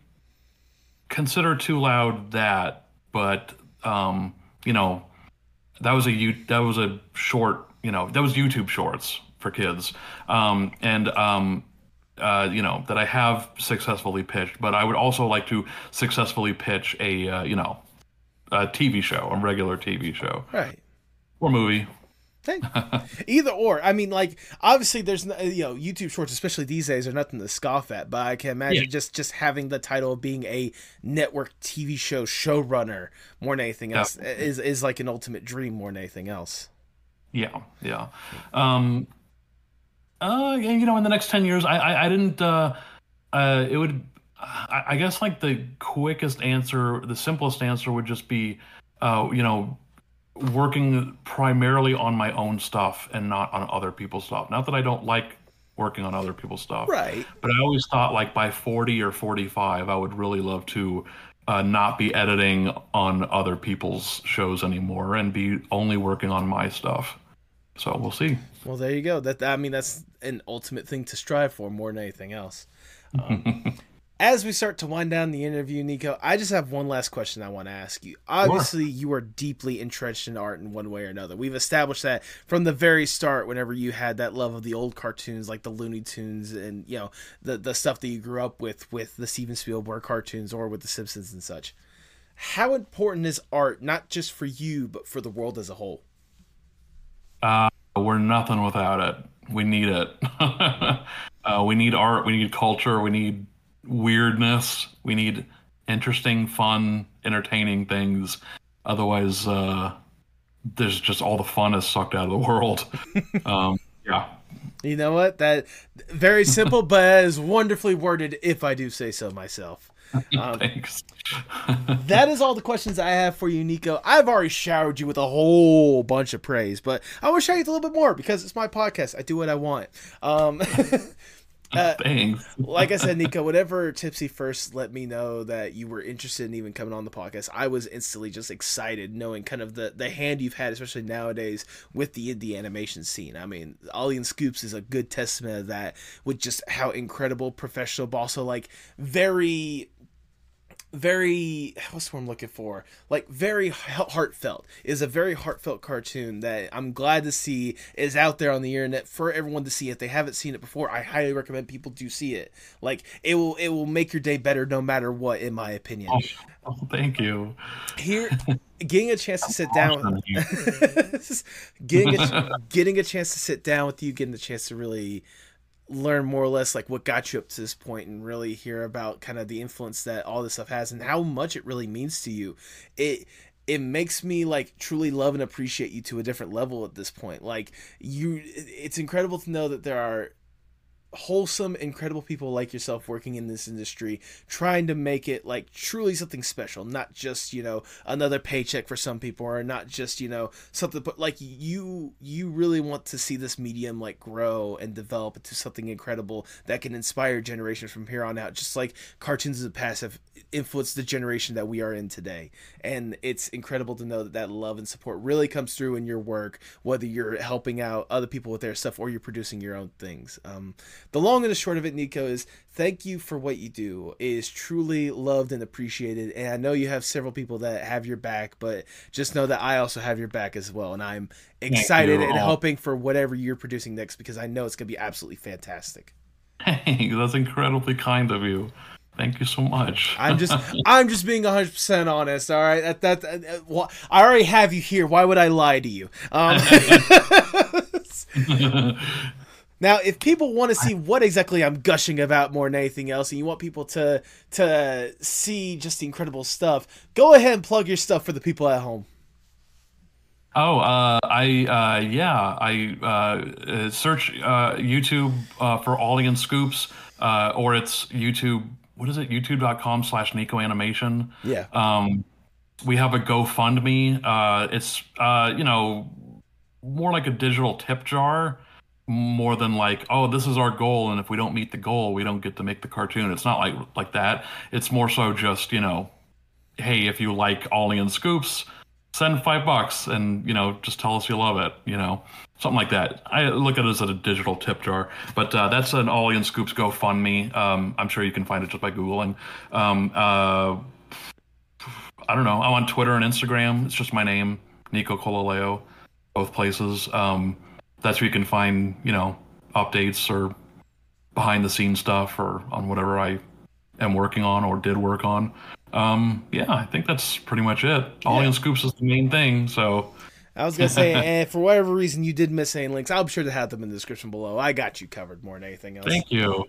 consider too loud that, but um, you know, that was a you that was a short, you know, that was YouTube Shorts for kids, um, and um, uh, you know that I have successfully pitched, but I would also like to successfully pitch a uh, you know a TV show, a regular TV show, right, or movie. Hey, either or. I mean, like obviously, there's no, you know YouTube Shorts, especially these days, are nothing to scoff at. But I can imagine yeah. just just having the title of being a network TV show showrunner more than anything else yeah. is is like an ultimate dream more than anything else. Yeah, yeah. Um, uh, you know, in the next ten years, I I, I didn't. Uh, uh, it would. I, I guess like the quickest answer, the simplest answer would just be, uh, you know, working primarily on my own stuff and not on other people's stuff. Not that I don't like working on other people's stuff. Right. But I always thought like by 40 or 45, I would really love to uh, not be editing on other people's shows anymore and be only working on my stuff. So we'll see. Well, there you go. That I mean, that's an ultimate thing to strive for more than anything else. Um, as we start to wind down the interview, Nico, I just have one last question I want to ask you. Obviously, sure. you are deeply entrenched in art in one way or another. We've established that from the very start. Whenever you had that love of the old cartoons, like the Looney Tunes, and you know the the stuff that you grew up with, with the Steven Spielberg cartoons or with the Simpsons and such. How important is art, not just for you, but for the world as a whole? Uh, we're nothing without it. We need it. uh, we need art. We need culture. We need weirdness. We need interesting, fun, entertaining things. Otherwise, uh, there's just all the fun is sucked out of the world. um, yeah. You know what? That very simple, but as wonderfully worded, if I do say so myself. Um, Thanks. that is all the questions I have for you, Nico. I've already showered you with a whole bunch of praise, but I want to shower you a little bit more because it's my podcast. I do what I want. Um, Uh, Thanks. like I said, Nico, whatever Tipsy first let me know that you were interested in even coming on the podcast, I was instantly just excited knowing kind of the, the hand you've had, especially nowadays with the indie animation scene. I mean, Ollie and Scoops is a good testament of that with just how incredible professional, but also like very very what's what I'm looking for? Like very heartfelt. Is a very heartfelt cartoon that I'm glad to see is out there on the internet for everyone to see. If they haven't seen it before I highly recommend people do see it. Like it will it will make your day better no matter what in my opinion. Oh, oh thank you. Here getting a chance to sit down getting a, getting a chance to sit down with you getting the chance to really learn more or less like what got you up to this point and really hear about kind of the influence that all this stuff has and how much it really means to you. It it makes me like truly love and appreciate you to a different level at this point. Like you it's incredible to know that there are wholesome, incredible people like yourself working in this industry, trying to make it like truly something special, not just you know another paycheck for some people, or not just you know something, but like you you really want to see this medium like grow and develop into something incredible that can inspire generations from here on out, just like cartoons of the past have influenced the generation that we are in today, and it's incredible to know that that love and support really comes through in your work, whether you're helping out other people with their stuff or you're producing your own things. Um, the long and the short of it, Nico, is thank you for what you do. It is truly loved and appreciated. And I know you have several people that have your back, but just know that I also have your back as well. And I'm excited and hoping for whatever you're producing next because I know it's going to be absolutely fantastic. Hey, that's incredibly kind of you. Thank you so much. I'm just I'm just being 100% honest, all right? That that, that well, I already have you here. Why would I lie to you? Um, Now, if people want to see what exactly I'm gushing about more than anything else, and you want people to to see just the incredible stuff, go ahead and plug your stuff for the people at home. Oh, uh, I uh, yeah, I uh, search uh, YouTube uh, for and Scoops, uh, or it's YouTube. What is it? YouTube.com slash Nico Animation. Yeah. Um, we have a GoFundMe. it's you know more like a digital tip jar more than like oh this is our goal and if we don't meet the goal we don't get to make the cartoon. It's not like like that. It's more so just you know hey if you like ollie and scoops send five bucks and you know just tell us you love it you know something like that. I look at it as a digital tip jar but uh, that's an ollie and scoops gofundme. Um, i'm sure you can find it just by googling. Um, uh, i don't know. I'm on twitter and instagram. It's just my name nico colaleo both places. Um, that's where you can find you know updates or behind the scenes stuff or on whatever I am working on or did work on. Um, yeah, I think that's pretty much it. Ollie and Scoops is the main thing. So I was gonna say, and for whatever reason you did miss any links, I'm sure to have them in the description below. I got you covered more than anything else. Thank you.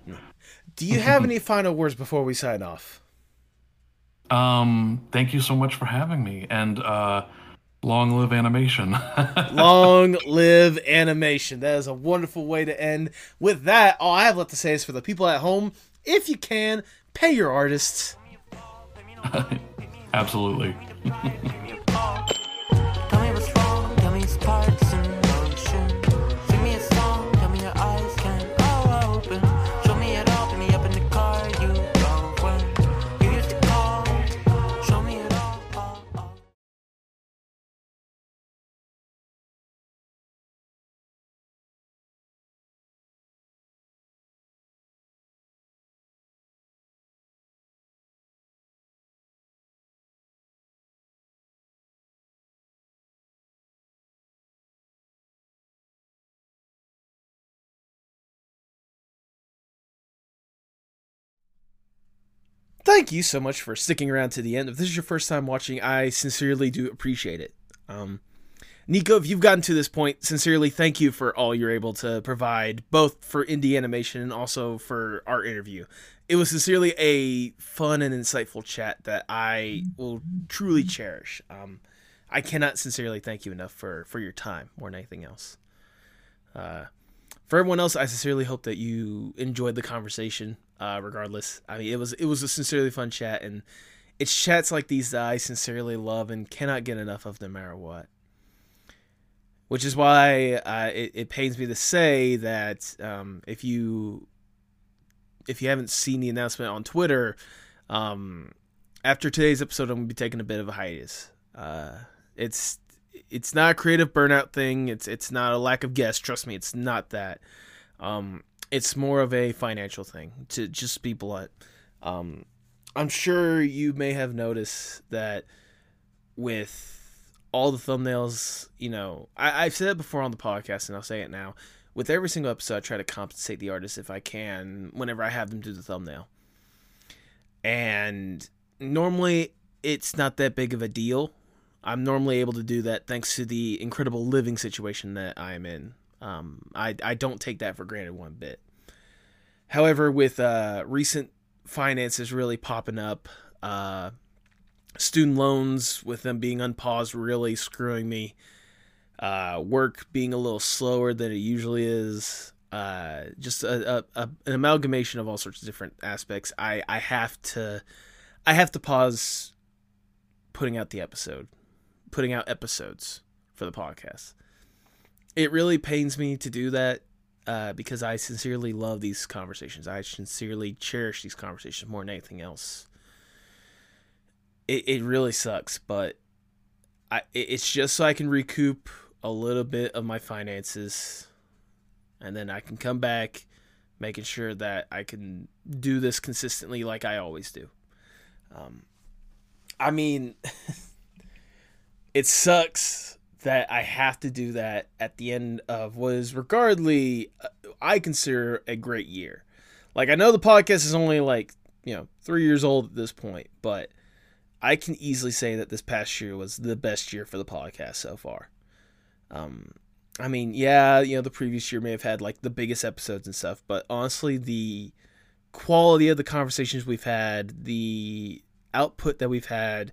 Do you have any final words before we sign off? Um, thank you so much for having me, and uh, long live animation. long live animation. That is a wonderful way to end. With that, all I have left to say is for the people at home, if you can, pay your artists. Absolutely. Thank you so much for sticking around to the end. If this is your first time watching, I sincerely do appreciate it. Um, Nico, if you've gotten to this point, sincerely thank you for all you're able to provide, both for indie animation and also for our interview. It was sincerely a fun and insightful chat that I will truly cherish. Um, I cannot sincerely thank you enough for for your time more than anything else. Uh, for everyone else, I sincerely hope that you enjoyed the conversation. Uh, regardless, I mean, it was it was a sincerely fun chat, and it's chats like these that I sincerely love and cannot get enough of, no matter what. Which is why uh, it, it pains me to say that um, if you if you haven't seen the announcement on Twitter, um, after today's episode, I'm gonna be taking a bit of a hiatus. Uh, it's it's not a creative burnout thing. It's it's not a lack of guests. Trust me, it's not that. Um, it's more of a financial thing. To just be blunt, um, I'm sure you may have noticed that with all the thumbnails, you know, I, I've said it before on the podcast, and I'll say it now. With every single episode, I try to compensate the artist if I can whenever I have them do the thumbnail. And normally, it's not that big of a deal I'm normally able to do that thanks to the incredible living situation that I'm in. Um, I, I don't take that for granted one bit. However, with uh, recent finances really popping up, uh, student loans with them being unpaused really screwing me, uh, work being a little slower than it usually is, uh, just a, a, a, an amalgamation of all sorts of different aspects. I, I have to I have to pause putting out the episode putting out episodes for the podcast. It really pains me to do that uh, because I sincerely love these conversations. I sincerely cherish these conversations more than anything else. It it really sucks, but I it's just so I can recoup a little bit of my finances, and then I can come back, making sure that I can do this consistently like I always do. Um, I mean. it sucks that I have to do that at the end of what is regardless uh, I consider a great year. Like I know the podcast is only like, you know, 3 years old at this point, but I can easily say that this past year was the best year for the podcast so far. Um I mean, yeah, you know, the previous year may have had like the biggest episodes and stuff, but honestly the quality of the conversations we've had, the output that we've had,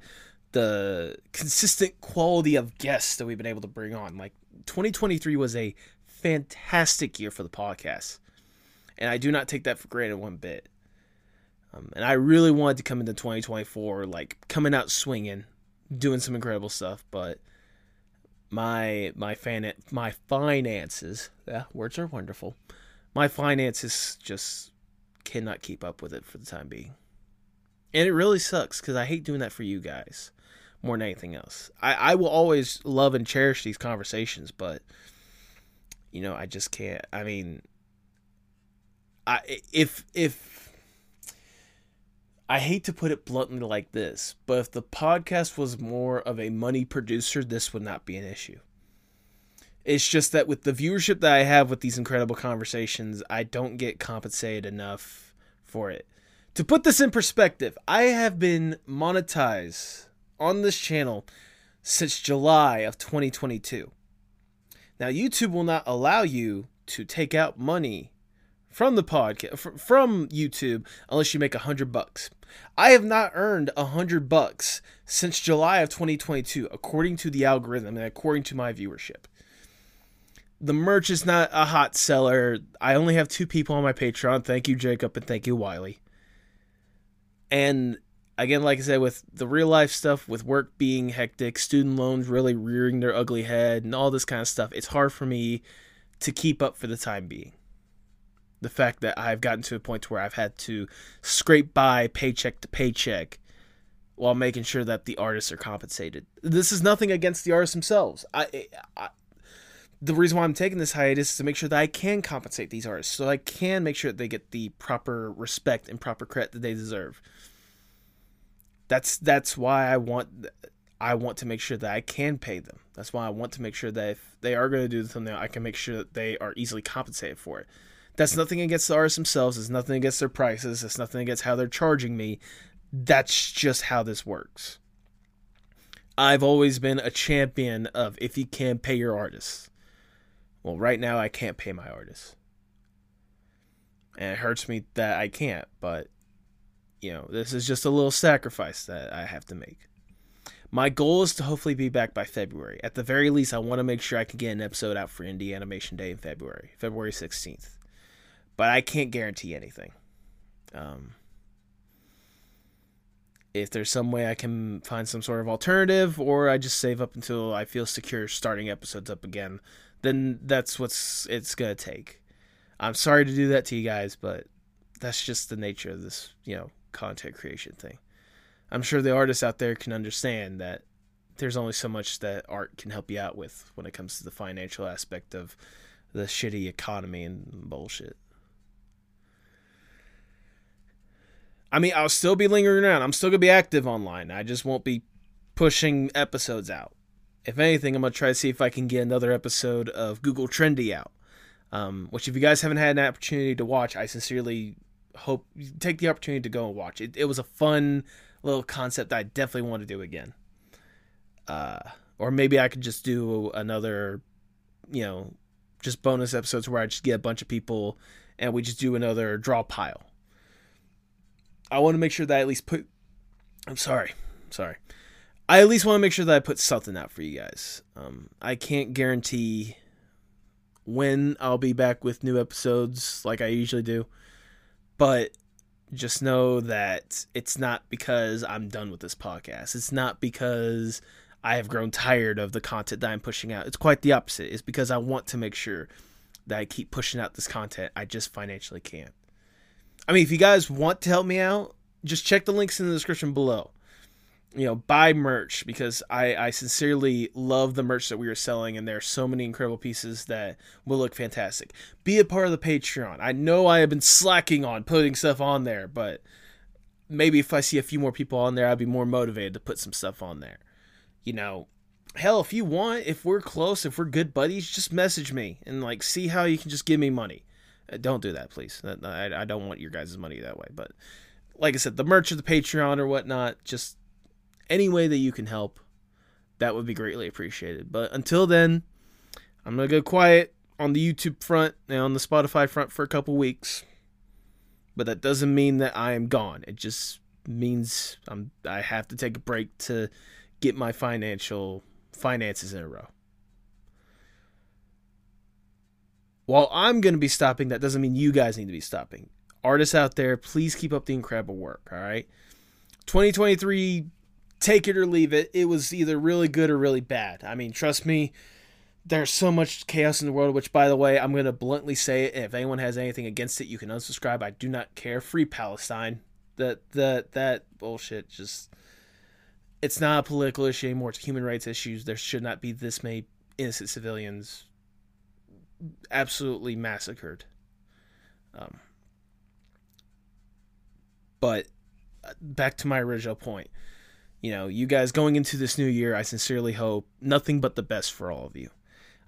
the consistent quality of guests that we've been able to bring on. Like 2023 was a fantastic year for the podcast, and I do not take that for granted one bit. Um, and I really wanted to come into 2024 like coming out swinging, doing some incredible stuff, but my my fan my finances, yeah, words are wonderful. My finances just cannot keep up with it for the time being. And it really sucks because I hate doing that for you guys more than anything else. I, I will always love and cherish these conversations, but you know, I just can't. I mean, I if if I hate to put it bluntly like this, but if the podcast was more of a money producer, this would not be an issue. It's just that with the viewership that I have with these incredible conversations, I don't get compensated enough for it. To put this in perspective, I have been monetized on this channel since July of 2022. Now, YouTube will not allow you to take out money from the podcast from YouTube unless you make a hundred bucks. I have not earned a hundred bucks since July of 2022, according to the algorithm and according to my viewership. The merch is not a hot seller. I only have two people on my Patreon. Thank you, Jacob, and thank you, Wiley. And again, like I said, with the real life stuff, with work being hectic, student loans really rearing their ugly head, and all this kind of stuff, it's hard for me to keep up for the time being. The fact that I've gotten to a point where I've had to scrape by paycheck to paycheck while making sure that the artists are compensated. This is nothing against the artists themselves. I, I the reason why I'm taking this hiatus is to make sure that I can compensate these artists, so I can make sure that they get the proper respect and proper credit that they deserve. That's that's why I want I want to make sure that I can pay them. That's why I want to make sure that if they are going to do something, I can make sure that they are easily compensated for it. That's nothing against the artists themselves. It's nothing against their prices. It's nothing against how they're charging me. That's just how this works. I've always been a champion of if you can pay your artists. Well, right now I can't pay my artists. And it hurts me that I can't, but you know, this is just a little sacrifice that I have to make. My goal is to hopefully be back by February. At the very least, I want to make sure I can get an episode out for Indie Animation Day in February, February 16th. But I can't guarantee anything. Um, if there's some way I can find some sort of alternative, or I just save up until I feel secure starting episodes up again, then that's what's it's gonna take. I'm sorry to do that to you guys, but that's just the nature of this, you know, content creation thing. I'm sure the artists out there can understand that there's only so much that art can help you out with when it comes to the financial aspect of the shitty economy and bullshit. I mean, I'll still be lingering around. I'm still going to be active online. I just won't be pushing episodes out. If anything, I'm going to try to see if I can get another episode of Google Trendy out. Um, which, if you guys haven't had an opportunity to watch, I sincerely hope you take the opportunity to go and watch it. It was a fun little concept that I definitely want to do again. Uh, or maybe I could just do another, you know, just bonus episodes where I just get a bunch of people and we just do another draw pile I want to make sure that I at least put. I'm sorry, sorry. I at least want to make sure that I put something out for you guys. Um, I can't guarantee when I'll be back with new episodes like I usually do, but just know that it's not because I'm done with this podcast. It's not because I have grown tired of the content that I'm pushing out. It's quite the opposite. It's because I want to make sure that I keep pushing out this content. I just financially can't. I mean, if you guys want to help me out, just check the links in the description below. You know, buy merch because I, I sincerely love the merch that we are selling, and there are so many incredible pieces that will look fantastic. Be a part of the Patreon. I know I have been slacking on putting stuff on there, but maybe if I see a few more people on there, I'd be more motivated to put some stuff on there. You know, hell, if you want, if we're close, if we're good buddies, just message me and like see how you can just give me money. Uh, don't do that, please. I, I don't want your guys' money that way. But like I said, the merch of the Patreon or whatnot, just any way that you can help, that would be greatly appreciated. But until then, I'm gonna go quiet on the YouTube front and on the Spotify front for a couple weeks. But that doesn't mean that I am gone. It just means I'm I have to take a break to get my financial finances in a row. While I'm going to be stopping, that doesn't mean you guys need to be stopping. Artists out there, please keep up the incredible work, all right? 2023, take it or leave it. It was either really good or really bad. I mean, trust me, there's so much chaos in the world, which, by the way, I'm going to bluntly say it. If anyone has anything against it, you can unsubscribe. I do not care. Free Palestine. That, that, that bullshit just. It's not a political issue anymore. It's human rights issues. There should not be this many innocent civilians absolutely massacred. Um, but uh, back to my original point. You know, you guys going into this new year, I sincerely hope nothing but the best for all of you.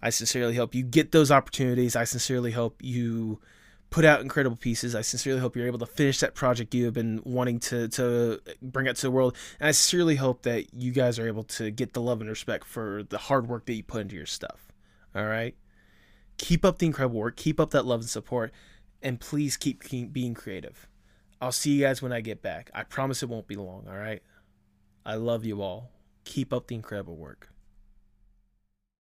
I sincerely hope you get those opportunities. I sincerely hope you put out incredible pieces. I sincerely hope you're able to finish that project you have been wanting to to bring out to the world. And I sincerely hope that you guys are able to get the love and respect for the hard work that you put into your stuff. All right? Keep up the incredible work. Keep up that love and support. And please keep, keep being creative. I'll see you guys when I get back. I promise it won't be long, all right? I love you all. Keep up the incredible work.